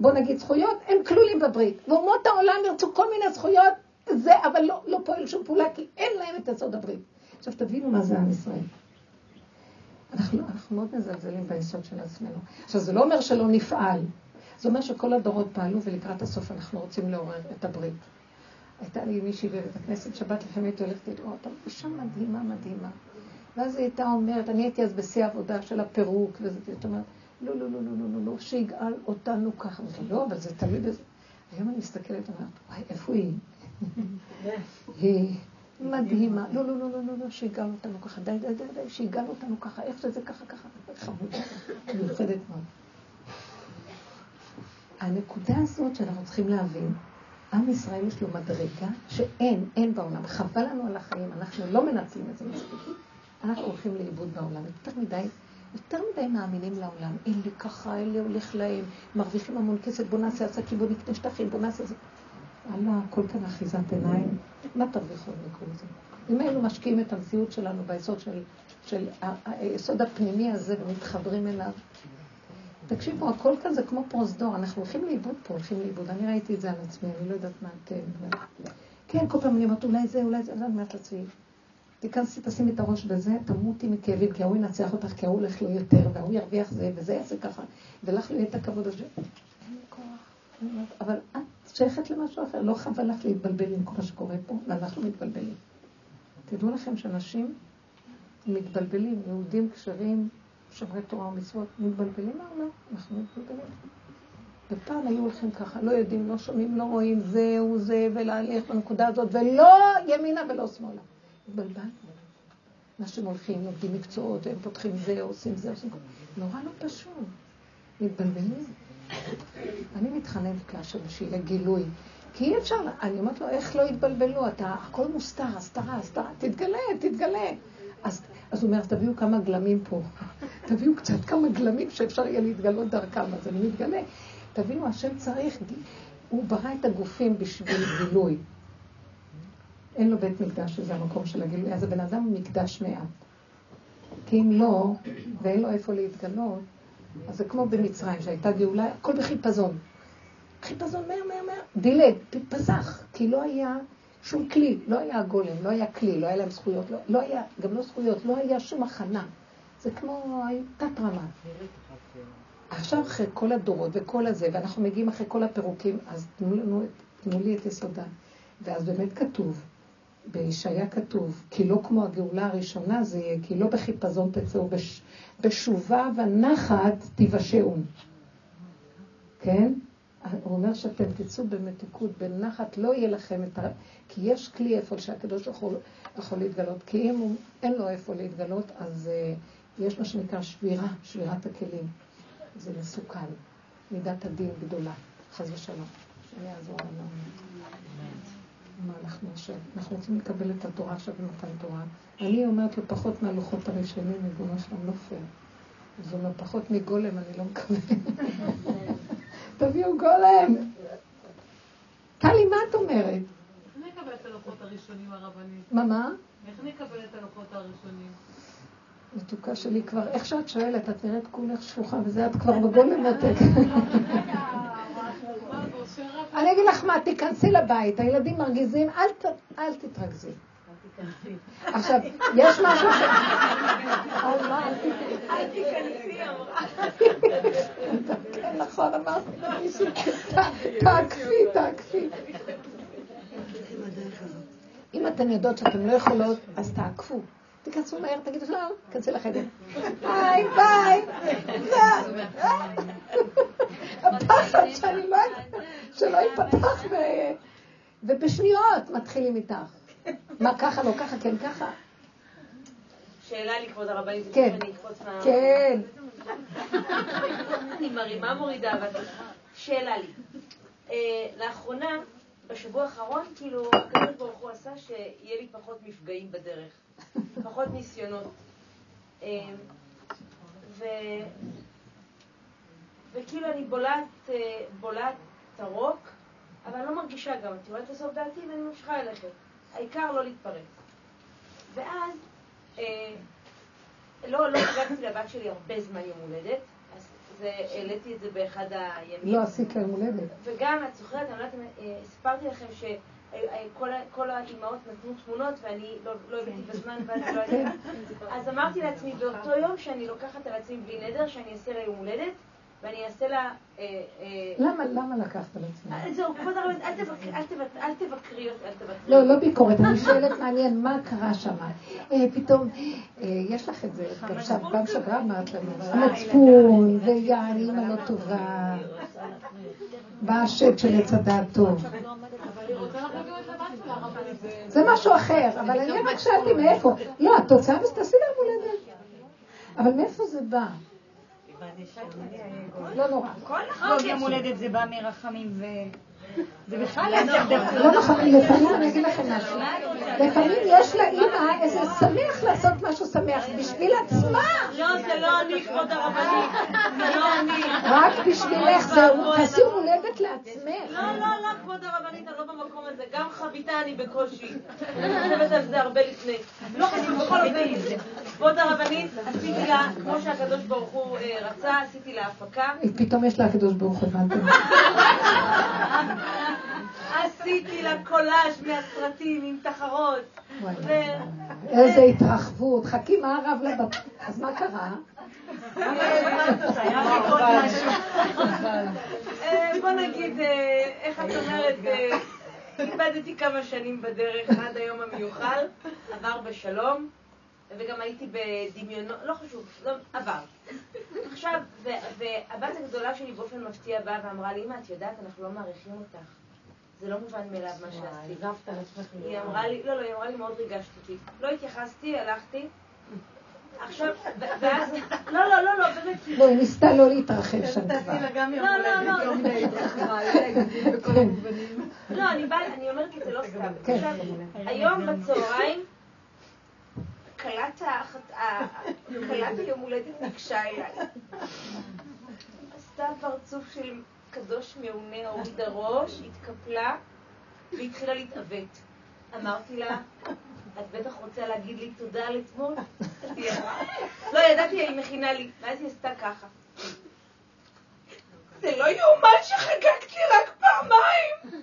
בוא נגיד זכויות, הם כלולים בברית. ואומות העולם ירצו כל מיני זכויות, זה, אבל לא, לא פועל שום פעולה, כי אין להם את יסוד הברית. עכשיו תבינו מה זה עם ישראל. אנחנו, אנחנו מאוד מזלזלים ביסוד של עצמנו. עכשיו, זה לא אומר שלא נפעל. זה אומר שכל הדורות פעלו, ולקראת הסוף אנחנו רוצים לעורר את הברית. הייתה לי מישהי בבית הכנסת, שבת לפעמים הייתי הולכת לראות אותה, אישה מדהימה, מדהימה. ואז היא הייתה אומרת, אני הייתי אז בשיא העבודה של הפירוק, וזאת הייתה אומרת, לא, לא, לא, לא, לא, לא, לא, שיגאל אותנו ככה. אמרתי, לא, אבל זה תלוי בזה. היום אני מסתכלת ואומרת, וואי, איפה היא? היא מדהימה. לא, לא, לא, לא, לא, לא, שיגאל אותנו ככה. די, די, די, די, שיגאל אותנו ככה. איך שזה ככה, ככה. חמודה, מיוחדת מאוד. הנקודה הזאת שאנחנו צריכים להבין, עם ישראל יש לו מדרגה שאין, אין בעולם. חבל לנו על החיים, אנחנו לא מנצלים את זה מספיק. אנחנו הולכים לאיבוד בעולם. יותר מדי, יותר מדי מאמינים לעולם. אין לי ככה, אלה הולך להם, מרוויחים המון כסף, בוא נעשה עסקים, בוא נקנה שטחים, בוא נעשה זה. וואלה, הכל כאן אחיזת עיניים. מה תרוויחו מכל זה? אם היינו משקיעים את המציאות שלנו ביסוד של, של היסוד הפנימי הזה ומתחברים אליו, תקשיבו, הכל כאן זה כמו פרוזדור, אנחנו הולכים לאיבוד פה, הולכים לאיבוד. אני ראיתי את זה על עצמי, אני לא יודעת מה אתם. כן, כל פעם אני אומרת, אולי זה, אולי זה, אני אומרת לעצמי, תיכנסי, תשימי את הראש בזה, תמותי מכאבים, כי ההוא ינצח אותך, כי ההוא הולך לו יותר, וההוא ירוויח זה, וזה יעשה ככה, ולך לא יהיה את הכבוד הזה. אבל את שייכת למשהו אחר, לא חבל לך להתבלבל עם כל מה שקורה פה, ואנחנו מתבלבלים. תדעו לכם שאנשים מתבלבלים, יהודים כשרים, שומרי תורה ומצוות, מתבלבלים מהעולם, אנחנו מתבלבלים. ופעם היו הולכים ככה, לא יודעים, לא שומעים, לא רואים, זהו זה, ולהלך בנקודה הזאת, ולא ימינה ולא שמאלה. התבלבלנו. שהם הולכים, לומדים מקצועות, הם פותחים זה, עושים זה, עושים זה. נורא לא פשוט. מתבלבלים. אני מתחננת להשם שיהיה גילוי. כי אי אפשר, אני אומרת לו, איך לא יתבלבלו? אתה, הכל מוסתר, הסתרה, הסתרה, תתגלה, תתגלה. אז, אז הוא אומר, תביאו כמה גלמים פה. תביאו קצת כמה גלמים שאפשר יהיה להתגלות דרכם, אז אני מתגלה. תבינו, השם צריך, הוא ברא את הגופים בשביל גילוי. אין לו בית מקדש, שזה המקום של הגילוי, אז הבן אדם מקדש מעט. כי אם לא, ואין לו איפה להתגלות, אז זה כמו במצרים, שהייתה גאולה, הכל בחיפזון. חיפזון מהר, מהר, מהר, דילג, פסח, כי לא היה שום כלי, לא היה גולם, לא היה כלי, לא היה להם זכויות, לא, לא היה, גם לא זכויות, לא היה שום הכנה. זה כמו תת רמה. עכשיו אחרי כל הדורות וכל הזה, ואנחנו מגיעים אחרי כל הפירוקים, אז תנו לנו, תנו לי את יסודה. ואז באמת כתוב, בישעיה כתוב, כי לא כמו הגאולה הראשונה זה יהיה, כי לא בחיפזון תצאו, בש, בשובה ונחת תיוושעון. כן? הוא אומר שאתם תצאו במתיקות, בנחת, לא יהיה לכם את ה... כי יש כלי איפה שהקדוש ברוך הוא יכול להתגלות, כי אם הוא, אין לו איפה להתגלות, אז uh, יש מה שנקרא שבירה, שבירת הכלים. זה מסוכן. מידת הדין גדולה, חס ושלום. שיעזור לנו. מה אנחנו עכשיו? אנחנו רוצים לקבל את התורה עכשיו במתן תורה. אני אומרת לו פחות מהלוחות הראשונים, ריבונו שלום, לא פייר. אז הוא אומר, פחות מגולם אני לא מקבל. תביאו גולם. טלי, מה את אומרת? איך אני אקבל את הלוחות הראשונים הרבנים? מה, מה? איך אני אקבל את הלוחות הראשונים? מתוקה שלי כבר, איך שאת שואלת, את נראית כולך שפוכה, וזה את כבר בגולם מותק. אני אגיד לך מה, תיכנסי לבית, הילדים מרגיזים, אל, ת, אל תתרכזי. עכשיו, יש משהו ש... אל תיכנסי, אמרה. כן, נכון, אמרתי למישהי, תעקפי, תעקפי. אם אתן יודעות שאתן לא יכולות, אז תעקפו. תיכנסו מהר, תגידו שלום, תיכנסי לחדר. ביי, ביי. הפחד שאני לא... שלא ייפתח ו... ובשניות מתחילים איתך. מה ככה, לא ככה, כן ככה? שאלה לי, כבוד הרבנית, כן. אני אקפוץ מה... כן. אני מרימה מורידה, אבל שאלה לי. אה, לאחרונה, בשבוע האחרון, כאילו, הקדוש ברוך הוא עשה שיהיה לי פחות מפגעים בדרך, פחות ניסיונות. אה, ו... וכאילו אני בולעת, אה, בולעת טרוק, אבל אני לא מרגישה גם, את יורדת לסוף דעתי ואני ממשיכה ללכת. העיקר לא להתפרץ. ואז, אה, לא, לא פגעתי לבת שלי הרבה זמן יום הולדת, אז זה, העליתי את זה באחד הימים. לא עשית יום הולדת. וגם, את זוכרת, אני לא יודעת אה, סיפרתי לכם שכל האימהות נתנו תמונות ואני לא לא הבאתי בזמן ואז לא הייתי. אז אמרתי לעצמי, באותו יום שאני לוקחת על עצמי בלי נדר, שאני אעשה לה יום הולדת, ואני אעשה לה... אה, אה, למה, למה לקחת על עצמך? אה, זהו, כבוד הרבנית, אל תבקרי, אותי, אל תבקרי. לא, לא ביקורת, אני שואלת מעניין, מה קרה שם? פתאום, יש לך את זה, גם שם, פעם שעברה אמרת לנו, המצפון, ויען, אימא לא טובה, בא השד של עץ הדעת טוב. זה- משהו אחר, אבל אני רק שאלתי מאיפה. לא, התוצאה אז תעשי לה יום הולדת. אבל מאיפה זה בא? לא נורא. לחגוג יום הולדת זה בא מרחמים ו... זה בכלל אין דרך לא נכון, לפעמים אני אגיד לכם משהו. לפעמים יש לאימא איזה שמח לעשות משהו שמח בשביל עצמה. לא, זה לא אני, כבוד הרבנית. זה לא אני. רק בשבילך, זהו, תעשי יום הולדת לעצמך. לא, לא, לא, כבוד הרבנית, אני לא במקום הזה. גם חביתה אני בקושי. אני חושבת על זה הרבה לפני. לא חשוב, בכל אופן. כבוד הרבנית, עשיתי לה, כמו שהקדוש ברוך הוא אה, רצה, עשיתי לה הפקה. פתאום יש לה הקדוש ברוך הוא, הבנתם? עשיתי לה קולאז' מהסרטים עם תחרות. איזה התרחבות. חכי, מה הרב לבת... אז מה קרה? בוא נגיד, אה, איך את אומרת, אה, איבדתי כמה שנים בדרך עד היום המיוחל, עבר בשלום, וגם הייתי בדמיונות, לא חשוב, לא, עבר. עכשיו, ו- והבת הגדולה שלי באופן מפתיע באה ואמרה לי, אמא, את יודעת, אנחנו לא מעריכים אותך. זה לא מובן מאליו מה שעשית. היא אמרה לי, לא, לא, היא אמרה לי, מאוד ריגשת אותי. לא התייחסתי, הלכתי. עכשיו, ואז, לא, לא, לא, לא, באמת, לא, היא ניסתה לא להתרחב שם כבר. לא, לא, לא. כן. לא, אני באה, אני אומרת את זה לא סתם. כן. עכשיו, היום בצהריים, כלת היום הולדת ניגשה אליי. עשתה פרצוף של קדוש מעונה, הורידה ראש, התקפלה, והתחילה להתעוות. אמרתי לה, את בטח רוצה להגיד לי תודה על אתמול? לא, ידעתי, היא מכינה לי. ואז היא עשתה ככה. זה לא יאומן שחגגתי רק פעמיים!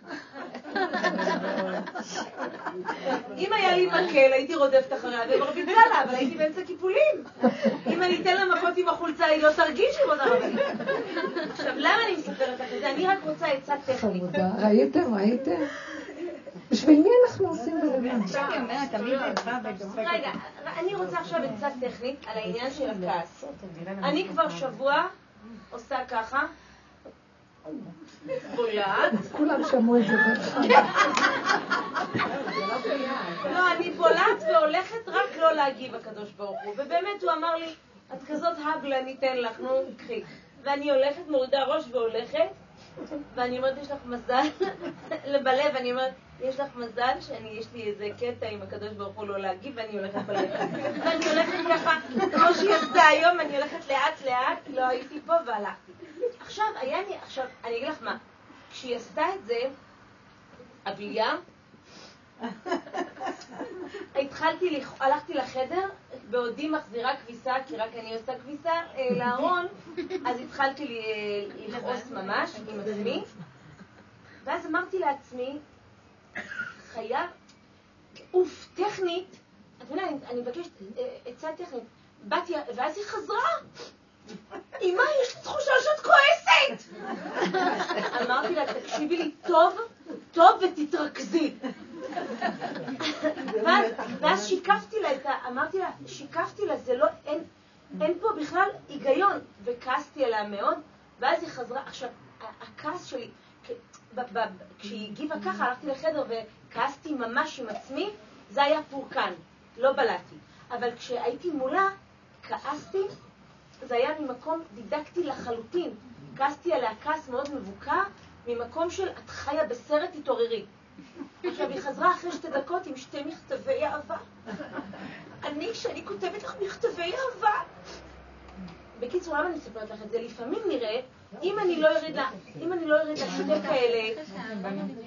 אם היה לי מקל, הייתי רודפת אחריה ומרביצה לה, אבל הייתי באמצע קיפולים. אם אני אתן לה מכות עם החולצה, היא לא תרגיש כבוד הרבנית. עכשיו, למה אני מספרת לך את זה? אני רק רוצה עצה טכנית. חמודה. ראיתם? ראיתם? בשביל מי אנחנו עושים תמיד זה רגע, אני רוצה עכשיו עצה טכנית על העניין של הכעס. אני כבר שבוע עושה ככה, בולעת. כולם שמעו את זה. לא, אני בולעת והולכת רק לא להגיב הקדוש ברוך הוא. ובאמת הוא אמר לי, את כזאת הגלה, אני אתן לך, נו, קחי. ואני הולכת, מורידה ראש והולכת, ואני אומרת, יש לך מזל, בלב, אני אומרת, יש לך מזל שאני, יש לי איזה קטע עם הקדוש ברוך הוא לא להגיב, ואני הולכת בלב. ואני הולכת ככה, כמו שהיא עשתה היום, אני הולכת לאט לאט, לא הייתי פה והלכתי. עכשיו, היה לי, עכשיו, אני אגיד לך מה, כשהיא עשתה את זה, הבלייה, התחלתי, לכ- הלכתי לחדר, בעודי מחזירה כביסה, כי רק אני עושה כביסה, אה, לארון, אז התחלתי לכעוס ממש עם עצמי, ואז אמרתי לעצמי, חייב, אוף, טכנית, יודע, אני, אני מבקשת אה, עצה טכנית, באתי, ואז היא חזרה. אמא, יש לי תחושה שאת כועסת! אמרתי לה, תקשיבי לי טוב, טוב ותתרכזי. ואז, שיקפתי לה את ה... אמרתי לה, שיקפתי לה, זה לא, אין, אין פה בכלל היגיון. וכעסתי עליה מאוד, ואז היא חזרה, עכשיו, הכעס שלי, כשהיא הגיבה ככה, הלכתי לחדר וכעסתי ממש עם עצמי, זה היה פורקן, לא בלעתי. אבל כשהייתי מולה, כעסתי, זה היה ממקום דידקטי לחלוטין. כעסתי עליה כעס מאוד מבוקר, ממקום של את חיה בסרט התעוררי. עכשיו, היא חזרה אחרי שתי דקות עם שתי מכתבי אהבה. אני, כשאני כותבת לך מכתבי אהבה... בקיצור, למה אני מספרת לך את זה? לפעמים נראה, אם אני לא ארד לה, אם אני לא ארד לה שתי כאלה,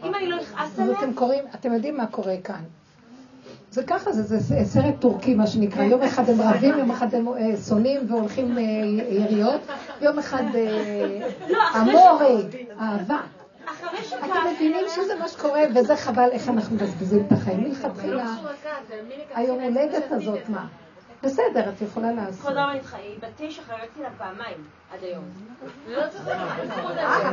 אם אני לא אכעס עליהם, אתם קוראים, אתם יודעים מה קורה כאן. זה ככה, זה, זה, זה סרט טורקי, מה שנקרא. יום אחד הם רבים, יום אחד הם אה, שונאים והולכים אה, יריות, יום אחד אה, לא, אמורי, אהבה. אתם מבינים שזה מה שקורה, וזה חבל איך אנחנו מבזבזים את החיים. מלכתחילה, היום הולדת הזאת, מה? בסדר, את יכולה לעשות. כבוד הרב נדחה, היא בת תשע, חייבתי לה פעמיים עד היום.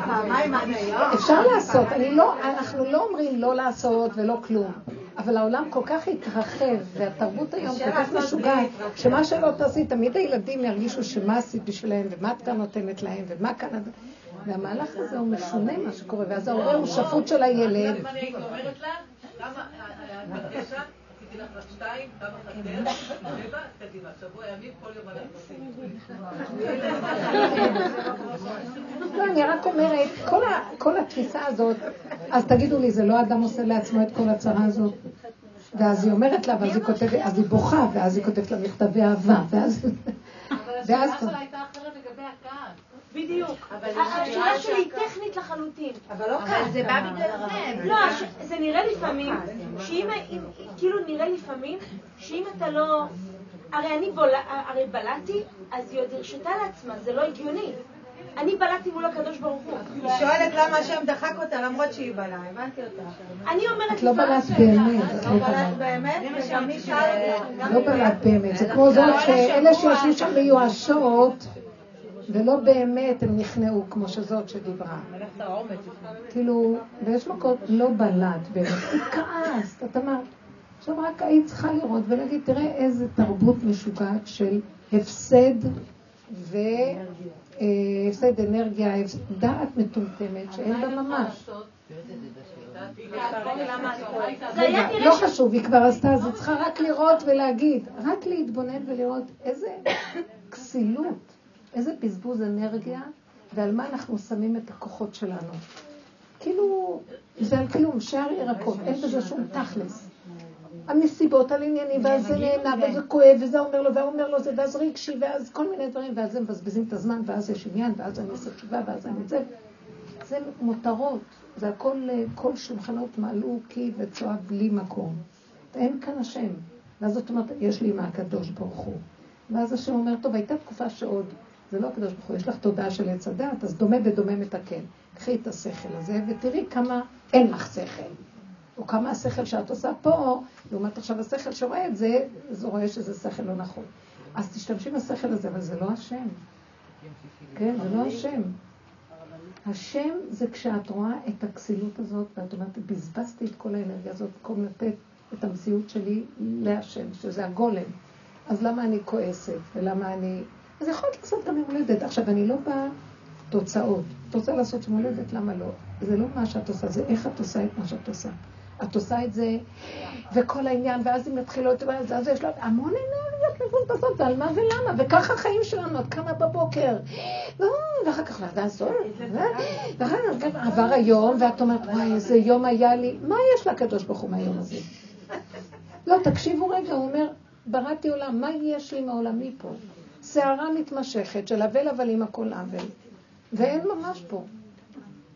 פעמיים עד היום. אפשר לעשות, אני לא, אנחנו לא אומרים לא לעשות ולא כלום, אבל העולם כל כך התרחב, והתרבות היום כל כך משוגעת, שמה שלא תעשי, תמיד הילדים ירגישו שמה עשית בשבילם, ומה את כאן נותנת להם, ומה כאן... והמהלך הזה הוא משונה מה שקורה, ואז ההורה הוא שפוט של הילד. אם אני רק שתיים, כמה חסר, שבע, קדימה, שבוע ימים, כל יום אנחנו עושים. לא, אני רק אומרת, כל, התפיסה הזאת, אז תגידו לי, זה לא אדם עושה לעצמו את כל הצרה הזאת? ואז היא אומרת לה, ואז היא כותבת, אז היא בוכה, ואז היא כותבת לה מכתבי אהבה, ואז... אבל. השאלה שלה הייתה אחרת לגבי הכעס. בדיוק. אבל השאלה שלי היא טכנית לחלוטין. אבל לא כעס, זה בא בגללכם. לא, הש- זה נראה לפעמים, שאם, אם- כאילו נראה לפעמים, שאם אתה לא... הרי אני בול... הרי בלעתי, אז היא עוד הרשתה לעצמה, זה לא הגיוני. אני בלעתי מול הקדוש ברוך הוא. היא שואלת למה השם דחק אותה למרות שהיא בלעה, הבנתי אותה. אני אומרת את לא בלעת באמת, את לא לא בלעת. באמת. לא בלעת באמת, זה כמו זאת שאלה שיושבים שם מיואשות, ולא באמת הם נכנעו, כמו שזאת שדיברה. כאילו, ויש מקום, לא בלעת באמת, היא כעסת, את אמרת. עכשיו רק היית צריכה לראות ולהגיד, תראה איזה תרבות משוגעת של הפסד והפסד אנרגיה, הפס- דעת מטומטמת שאין בה ממש. לא ש... חשוב, היא כבר עשתה, אז היא צריכה רק לראות ולהגיד, רק להתבונן ולראות איזה כסילות, איזה בזבוז אנרגיה, ועל מה אנחנו שמים את הכוחות שלנו. כאילו, זה על כלום, שער ירקות, אין בזה שום תכלס. המסיבות על עניינים, ואז זה נהנה, וזה כואב, וזה אומר לו, והוא אומר לו זה, ואז רגשי, ואז כל מיני דברים, ואז הם מבזבזים את הזמן, ואז יש עניין, ואז אני עושה תשובה, ואז אני זה. זה מותרות, זה הכל, אה, כל שולחנות מעלו קי וצואה בלי מקום. אין כאן השם. ואז זאת אומרת, יש לי מהקדוש ברוך הוא. ואז השם אומר, טוב, הייתה תקופה שעוד, זה לא הקדוש ברוך הוא, יש לך תודעה של עץ הדת, אז דומה ודומה מתקן. קחי את השכל הזה ותראי כמה אין לך שכל. או כמה השכל שאת עושה פה, לעומת עכשיו השכל שרואה את זה, אז הוא רואה שזה שכל לא נכון. אז תשתמשי בשכל הזה, אבל זה לא השם. כן, זה לא השם. השם זה כשאת רואה את הכסילות הזאת, ואת אומרת, בזבזתי את כל האנרגיה הזאת במקום לתת את המציאות שלי להשם, שזה הגולם. אז למה אני כועסת, ולמה אני... אז יכולת לעשות גם יום הולדת. עכשיו, אני לא באה תוצאות. את רוצה לעשות יום הולדת, למה לא? זה לא מה שאת עושה, זה איך את עושה את מה שאת עושה. את עושה את זה, וכל העניין, ואז אם זה, אז יש לה המון אנרגיות מבולבזות, ועל מה ולמה, וככה החיים שלנו, את קמה בבוקר, ואחר כך ועדה זאת, ואחר כך עבר היום, ואת אומרת, וואי, איזה יום היה לי, מה יש לקדוש ברוך הוא מהיום הזה? לא, תקשיבו רגע, הוא אומר, בראתי עולם, מה יש לי מעולמי פה? סערה מתמשכת של אבל אבל עם הכל עוול, ואין ממש פה.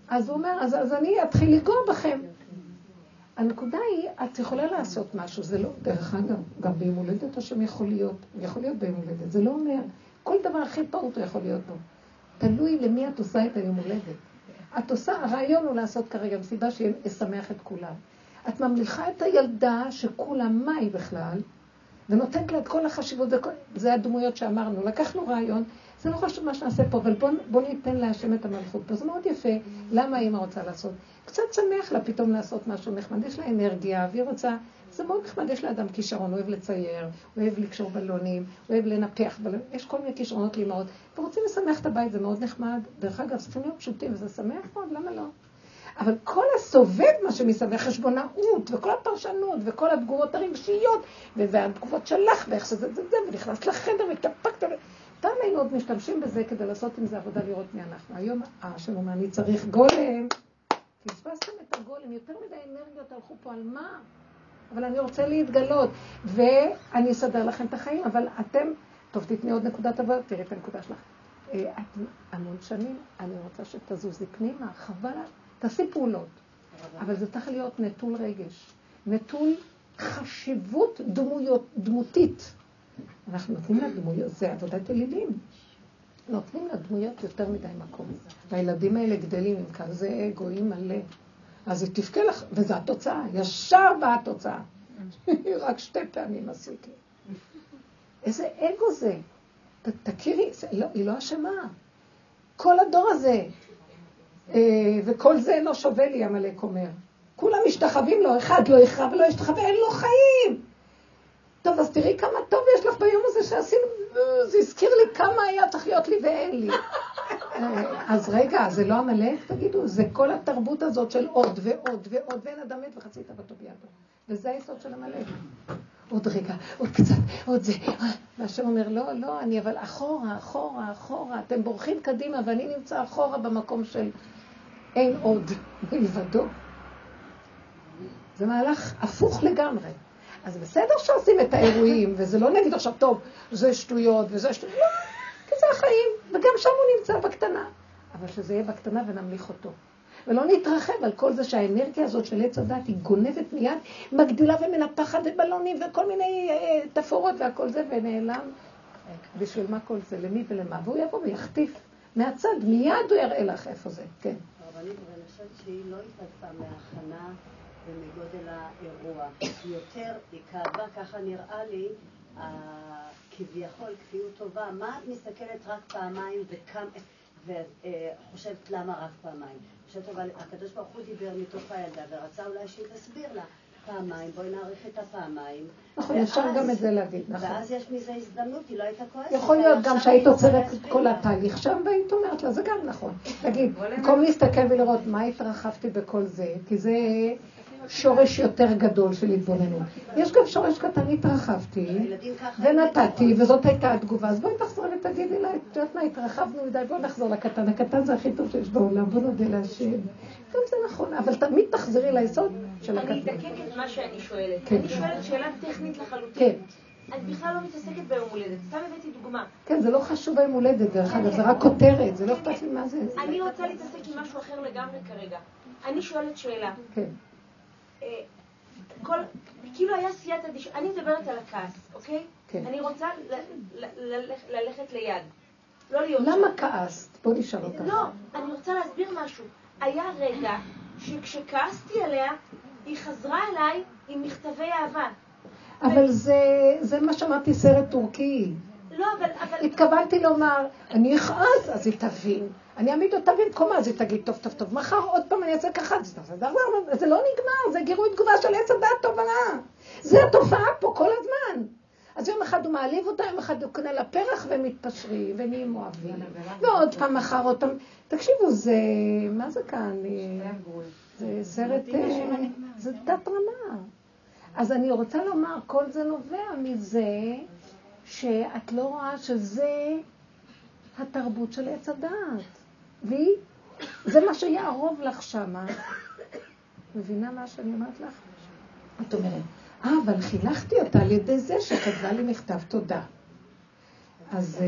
אז הוא אומר, אז, אז אני אתחיל לנגוע בכם. הנקודה היא, את יכולה לעשות משהו, זה לא, דרך אגב, גם ביום הולדת השם יכול להיות, יכול להיות ביום הולדת, זה לא אומר, כל דבר הכי פעוט הוא יכול להיות בו. תלוי למי את עושה את היום הולדת. את עושה, הרעיון הוא לעשות כרגע מסיבה שישמח את כולם. את ממליכה את הילדה שכולה מה היא בכלל, ונותנת לה את כל החשיבות. זה הדמויות שאמרנו. לקחנו רעיון, זה לא חשוב מה שנעשה פה, אבל בואו בוא ניתן להשם את המלכות פה. זה מאוד יפה. למה האמא רוצה לעשות? קצת שמח לה פתאום לעשות משהו נחמד. יש לה אנרגיה, והיא רוצה... זה מאוד נחמד, יש לאדם כישרון, אוהב לצייר, אוהב לקשור בלונים, אוהב לנפח בלונים, יש כל מיני כישרונות לאמהות, ורוצים לשמח את הבית, זה מאוד נחמד. דרך אגב, צריכים להיות פשוטים, וזה שמח מאוד, למה לא? אבל כל הסובב מה שמסביב, חשבונאות, וכל הפרשנות, וכל התגובות הרגשיות, והתגובות שלך, ואיך שזה זה, זה, ונכנסת לחדר והתאפקת. פעם היינו עוד משתמשים בזה כדי לעשות עם זה עבודה לראות מי אנחנו. היום השם אומר, אני צריך גולם. פספסתם את הגולם, יותר מדי אנרגיות הלכו פה על מה? אבל אני רוצה להתגלות, ואני אסדר לכם את החיים, אבל אתם, טוב, תתני עוד נקודת עבודה, תראי את הנקודה שלך. אה, את המון שנים, אני רוצה שתזוזי פנימה, חבל, תעשי פעולות, אבל זה צריך להיות נטול רגש, נטול חשיבות דמויות, דמותית. אנחנו נותנים לה דמויות, זה עבודת אלילים. נותנים לה דמויות יותר מדי מקום. והילדים האלה גדלים עם כזה אגואים מלא. אז היא תבכה לך, וזו התוצאה, ישר באה התוצאה. רק שתי פעמים עשיתי. איזה אגו זה. ת, תכירי, לא, היא לא אשמה. כל הדור הזה, וכל זה אינו שווה לי, עמלק אומר. כולם משתחווים לו, אחד לא יכרע ולא ישתחווה, אין לו חיים. טוב, אז תראי כמה טוב יש לך ביום הזה שעשינו, זה הזכיר לי כמה היה צריך להיות לי ואין לי. אז רגע, זה לא עמלק, תגידו, זה כל התרבות הזאת של עוד ועוד ועוד, ואין אדם מת וחצי תאוותו בידו. וזה היסוד של עמלק. עוד רגע, עוד קצת, עוד זה. והשם אומר, לא, לא, אני אבל אחורה, אחורה, אחורה. אתם בורחים קדימה, ואני נמצא אחורה במקום של אין עוד מלבדו. זה מהלך הפוך לגמרי. אז בסדר שעושים את האירועים, וזה לא נגיד עכשיו, טוב, זה שטויות וזה שטויות, לא, כי זה החיים, וגם שם הוא נמצא בקטנה. אבל שזה יהיה בקטנה ונמליך אותו. ולא נתרחב על כל זה שהאנרגיה הזאת של עץ הדת היא גונבת מיד, מגדילה ומנפחת בבלונים וכל מיני אה, תפאורות והכל זה, ונעלם. בשביל מה כל זה? למי ולמה? והוא יבוא ויחטיף מהצד, מיד הוא יראה לך איפה זה, כן. הרבנית, אני חושבת שהיא לא התעצה מהכנה ומגודל האירוע. יותר, היא כאבה, ככה נראה לי, כביכול כפיות טובה. מה את מסתכלת רק פעמיים וחושבת למה רק פעמיים? חושבת אבל הקדוש ברוך הוא דיבר מתוך הילדה ורצה אולי שהיא תסביר לה. פעמיים, בואי נעריך את הפעמיים. נכון, אפשר גם את זה להגיד, נכון. ואז יש מזה הזדמנות, היא לא הייתה כועסת. יכול להיות גם שהיית עוצרת את כל התהליך שם והיית אומרת לה, זה גם נכון. תגיד, במקום להסתכל ולראות מה התרחבתי בכל זה, כי זה שורש יותר גדול של התבוננות. יש גם שורש קטן, התרחבתי, ונתתי, וזאת הייתה התגובה. אז בואי תחזרי ותגידי לה, את יודעת מה, התרחבנו מדי, בואי נחזור לקטן. הקטן זה הכי טוב שיש בעולם, בוא נודה להשם. גם זה נכון, אבל תמיד תחזרי ליסוד של הקטן. אני אדקק את מה שאני שואלת. כן. אני שואלת שאלה טכנית לחלוטין. כן. אני בכלל לא מתעסקת ביום הולדת, סתם הבאתי דוגמה. כן, זה לא חשוב ביום הולדת, דרך אגב, זה רק כותרת, זה לא אכפת לי מה זה. אני רוצה להתעסק עם משהו אחר לגמרי כרגע. אני שואלת שאלה. כן. כל, כאילו היה סייעתא דשמיא, אני מדברת על הכעס, אוקיי? כן. אני רוצה ללכת ליד, לא להיות שם. למה כעסת? בוא נשאל אותך. לא, אני רוצה להסביר משהו. היה רגע שכשכעסתי עליה, היא חזרה אליי עם מכתבי אהבה. אבל זה, זה מה שאמרתי, סרט טורקי. לא, אבל... אבל... התכוונתי לומר, אני אכעס, אז היא תבין. אני אעמיד אותה במקומה, אז היא תגיד, טוב, טוב, טוב, מחר עוד פעם אני אעשה ככה, זה לא נגמר, זה גירוי תגובה של עץ הדעת תובנה. זה התופעה פה כל הזמן. אז יום אחד הוא מעליב אותה, יום אחד הוא קונה לה פרח והם מתפשרים ונהיים אוהבים. ועוד פעם מחר, עוד פעם. תקשיבו, זה, מה זה כאן? זה סרט, אה, זה תת רמה. אז אני רוצה לומר, כל זה נובע מזה שאת לא רואה שזה התרבות של עץ הדעת. והיא, זה מה שיערוב לך שמה. מבינה מה שאני אומרת לך? את אומרת, אה, אבל חינכתי אותה על ידי זה שכתבה לי מכתב תודה. אז אה,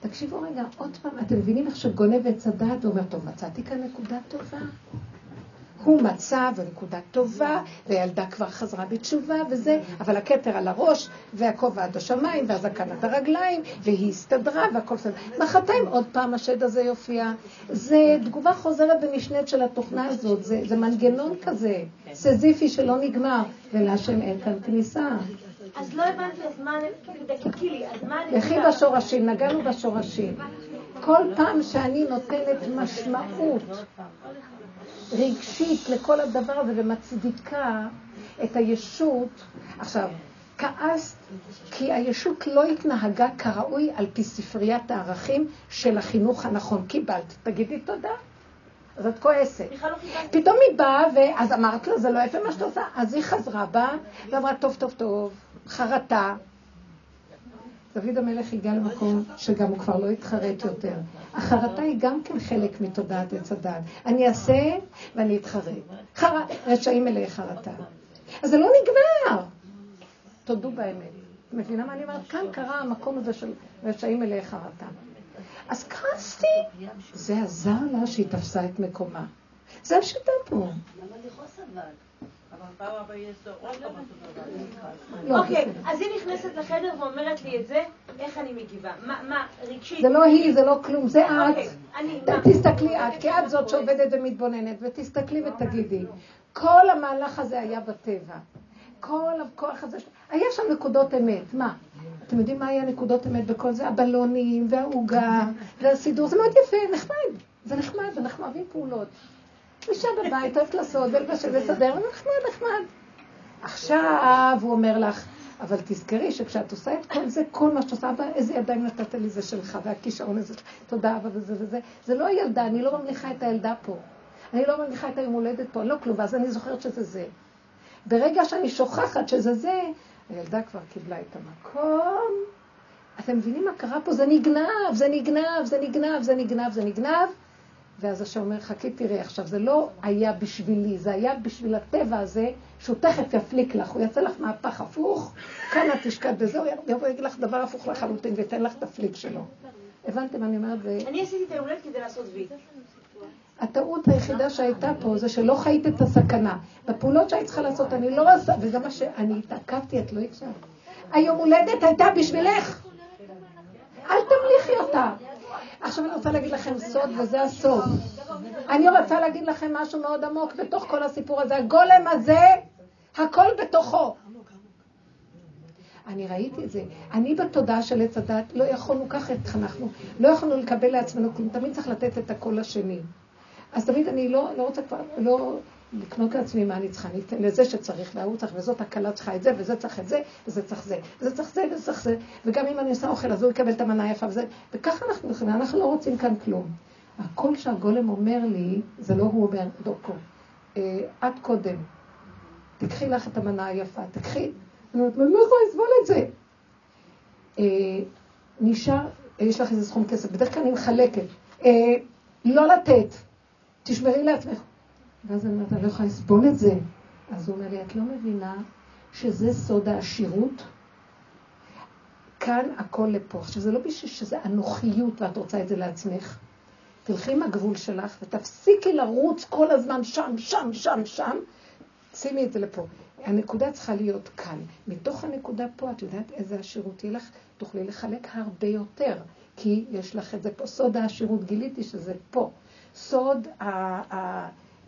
תקשיבו רגע, עוד פעם, אתם מבינים איך שגונב עץ הדעת ואומר, טוב, מצאתי כאן נקודה טובה. הוא מצא, ונקודה טובה, והילדה כבר חזרה בתשובה וזה, אבל הכתר על הראש, והכובע עד השמיים, והזקן עד הרגליים, והיא הסתדרה, והכל בסדר. מחרתיים עוד פעם השד הזה יופיע. זה תגובה חוזרת ונשנית של התוכנה הזאת, זה, זה מנגנון כזה, סזיפי שלא נגמר, ולהשם אין כאן כניסה. אז לא הבנתי, אז מה, דקקי לי, אז מה. לכי בשורשים, נגענו בשורשים. כל פעם שאני נותנת משמעות רגשית לכל הדבר הזה ומצדיקה את הישות, עכשיו, כעסת כי הישות לא התנהגה כראוי על פי ספריית הערכים של החינוך הנכון. קיבלת, תגידי תודה. אז את כועסת. לא. פתאום היא באה, ואז אמרת לה, זה לא יפה מה שאת עושה. אז היא חזרה בה, ואמרה, טוב, טוב, טוב, חרטה. דוד המלך הגיע למקום שגם הוא כבר לא יתחרט יותר. החרטה היא גם כן חלק מתודעת עץ הדעת. אני אעשה ואני אתחרט. חר... רשעים מלאי חרטה. אז זה לא נגמר. תודו באמת. מבינה מה אני אומרת? כאן קרה המקום הזה של רשעים מלאי חרטה. אז כעסתי, זה עזר לה שהיא תפסה את מקומה. זה השיטה פה. למה לכעוס אבל? אוקיי, בסדר. אז היא נכנסת לחדר ואומרת לי את זה, איך אני מגיבה? מה, רגשית? זה לא היא, זה לא כלום, זה את. אוקיי? תסתכלי את, כי את זאת שעובדת ומתבוננת, ותסתכלי ותגידי, כל המהלך הזה היה בטבע. כל הכוח הזה, היה שם נקודות אמת, מה? אתם יודעים מה היה נקודות אמת בכל זה? הבלונים, והעוגה, והסידור, זה מאוד יפה, נחמד. זה נחמד, ואנחנו אוהבים פעולות. אישה בבית, אוהבת לעשות ולבשל ולסדר, נחמד, נחמד. עכשיו הוא אומר לך, אבל תזכרי שכשאת עושה את כל זה, כל מה שאת עושה, אבא, איזה ידיים נתת לי זה שלך, והכישרון הזה, תודה אבא וזה וזה. זה לא הילדה, אני לא ממליכה את הילדה פה. אני לא ממליכה את היום הולדת פה, אני לא כלום, ואז אני זוכרת שזה זה. ברגע שאני שוכחת שזה זה, הילדה כבר קיבלה את המקום. אתם מבינים מה קרה פה? זה נגנב, זה נגנב, זה נגנב, זה נגנב, זה נגנב. ואז השם אומר, חכי תראי, עכשיו זה לא היה בשבילי, זה היה בשביל הטבע הזה, שהוא תכף יפליק לך, הוא יעשה לך מהפך הפוך, כאן את תשקט בזה, הוא יבוא ויגיד לך דבר הפוך לחלוטין וייתן לך את הפליק שלו. הבנתם מה אני אומרת? אני עשיתי את ההולדת כדי לעשות וי. הטעות היחידה שהייתה פה זה שלא חיית את הסכנה. בפעולות שהיית צריכה לעשות, אני לא עושה, וזה מה שאני התעכבתי, את לא הקשבת. היום הולדת הייתה בשבילך. אל תמליכי אותה. עכשיו אני רוצה להגיד לכם סוד, וזה הסוד. אני רוצה להגיד לכם משהו מאוד עמוק בתוך כל הסיפור הזה. הגולם הזה, הכל בתוכו. אני ראיתי את זה. אני בתודעה של עץ הדת, לא יכולנו, ככה התחנכנו, לא יכולנו לקבל לעצמנו כלום, תמיד צריך לתת את הקול לשני. אז תמיד אני לא, לא רוצה כבר, לא לקנות לעצמי מה אני צריכה, אני אתן לזה שצריך, והוא צריך, וזאת הקלה צריכה את זה, וזה צריך את זה, וזה צריך זה, וזה צריך זה, וזה צריך זה, וגם אם אני עושה אוכל, אז הוא יקבל את המנה היפה וזה, וככה אנחנו הולכים, אנחנו לא רוצים כאן כלום. הקול שהגולם אומר לי, זה לא הוא אומר, דוקו, אה, את קודם, תקחי לך את המנה היפה, תקחי, אני אומרת, אני לא יכולה לסבול את זה. אה, נשאר, יש לך איזה סכום כסף, בדרך כלל אני מחלקת. אה, לא לתת, תשמרי לעצמך. ואז אני אומרת, אני לא יכולה לסבול את זה. אז הוא אומר לי, את לא מבינה שזה סוד העשירות? כאן הכל לפה. עכשיו, זה לא בשביל שזה אנוכיות ואת רוצה את זה לעצמך. תלכי עם הגבול שלך ותפסיקי לרוץ כל הזמן שם, שם, שם, שם. שימי את זה לפה. הנקודה צריכה להיות כאן. מתוך הנקודה פה, את יודעת איזה עשירות יהיה לך? תוכלי לחלק הרבה יותר. כי יש לך את זה פה. סוד העשירות, גיליתי שזה פה. סוד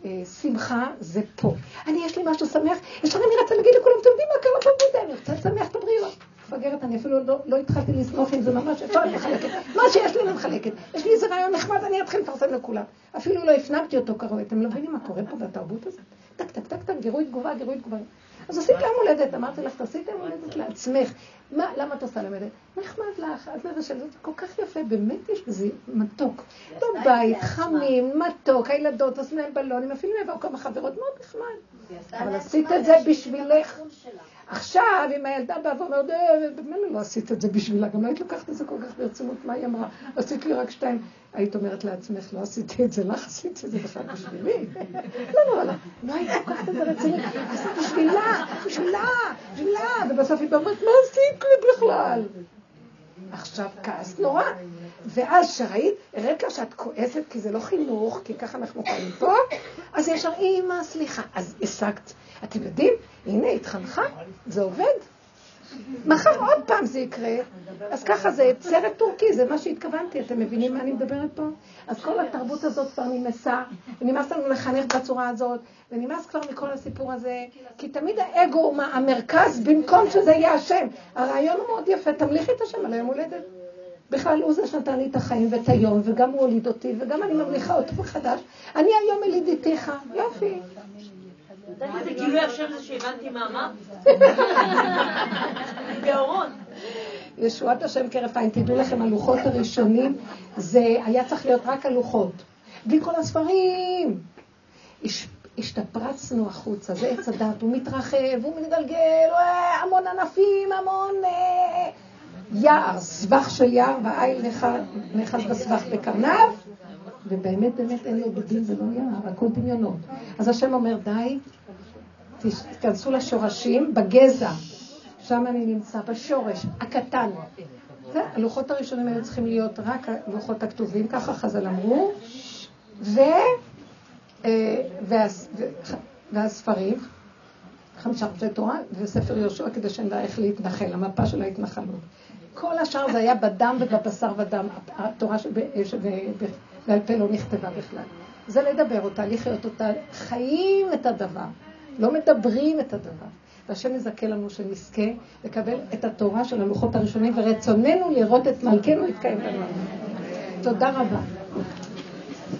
השמחה זה פה. אני, יש לי משהו שמח, ישר אני רצה להגיד לכולם, אתם יודעים מה קרה בבודה, אני רוצה לשמח את הבריאות. מפגרת, אני אפילו לא, לא התחלתי לשמוח עם זה ממש, אפשר אני מחלקת. מה שיש לי אני מחלקת. יש לי איזה רעיון נחמד, אני אתחיל לפרסם לכולם. אפילו לא הפנמתי אותו כראוי. אתם לא מבינים מה קורה פה בתרבות הזאת? טק, טק, טק, טק, גירוי תגובה, גירוי תגובה. אז עשית יום הולדת, אמרתי לך, תעשי את יום הולדת לעצמך. מה, למה את עושה למדת? נחמד לך, אז לבשל, זה כל כך יפה, באמת יש בזה מתוק. בבית, חמים, מתוק, הילדות עושים להם בלונים, אפילו יבואו כמה חברות, מאוד נחמד. אבל עשית את זה בשבילך. עכשיו, אם הילדה באה ואומרת, "אה, במילא לא עשית את זה בשבילה, גם לא היית לוקחת את זה כל כך ברצינות, מה היא אמרה? עשית לי רק שתיים. היית אומרת לעצמך, לא עשיתי את זה לך, עשיתי את זה בכלל בשבילי. לא נורא לה, לא היית לוקחת את זה רצינות, עשית בשבילה, בשבילה, בשבילה, ובסוף היא אומרת, מה עשית לי בכלל? עכשיו כעס נורא. ואז שראית, הראית לה שאת כועסת כי זה לא חינוך, כי ככה אנחנו חיים פה, אז ישר, אמא, סליחה. אז השגת. אתם יודעים, הנה, התחנכה, זה עובד. מחר עוד פעם זה יקרה, אז ככה זה סרט טורקי, זה מה שהתכוונתי, אתם מבינים מה אני מדברת פה? אז כל התרבות הזאת כבר נמאסה, ונמאס לנו לחנך בצורה הזאת, ונמאס כבר מכל הסיפור הזה, כי תמיד האגו הוא המרכז במקום שזה יהיה השם. הרעיון הוא מאוד יפה, תמליכי את השם על היום הולדת. בכלל הוא זה שנתן לי את החיים ואת היום, וגם הוא הוליד אותי, וגם אני ממליכה אותו מחדש. אני היום ילידיתיך, יופי. נתת לזה גילוי השם זה שהבנתי מה אמרת? גאורון. ישועת השם כרפיים, תדעו לכם, הלוחות הראשונים, זה היה צריך להיות רק הלוחות. בלי כל הספרים. הש- השתפרצנו החוצה, זה עץ הדת, הוא מתרחב, הוא מתגלגל, אה, המון ענפים, המון אה, יער, סבך של יער, והעיל נאחז בסבך בקרניו, ובאמת באמת אין לו בדין ולא יער, הכל דמיונות. אז השם אומר, די, תיכנסו לשורשים, בגזע, שם אני נמצא, בשורש, הקטן. זה, הלוחות הראשונים היו צריכים להיות רק הלוחות הכתובים, ככה חז"ל אמרו, ו... אה, והספרים, חמישה חומשי תורה, וספר יהושע כדי שנדע איך להתנחל, המפה של ההתנחלות. כל השאר זה היה בדם ובבשר ודם, התורה שבעל פה לא נכתבה בכלל. זה לדבר אותה, לחיות אותה, חיים את הדבר, לא מדברים את הדבר. והשם יזכה לנו שנזכה לקבל את התורה של הלוחות הראשונים, ורצוננו לראות את מלכנו יתקיים בנו. תודה רבה.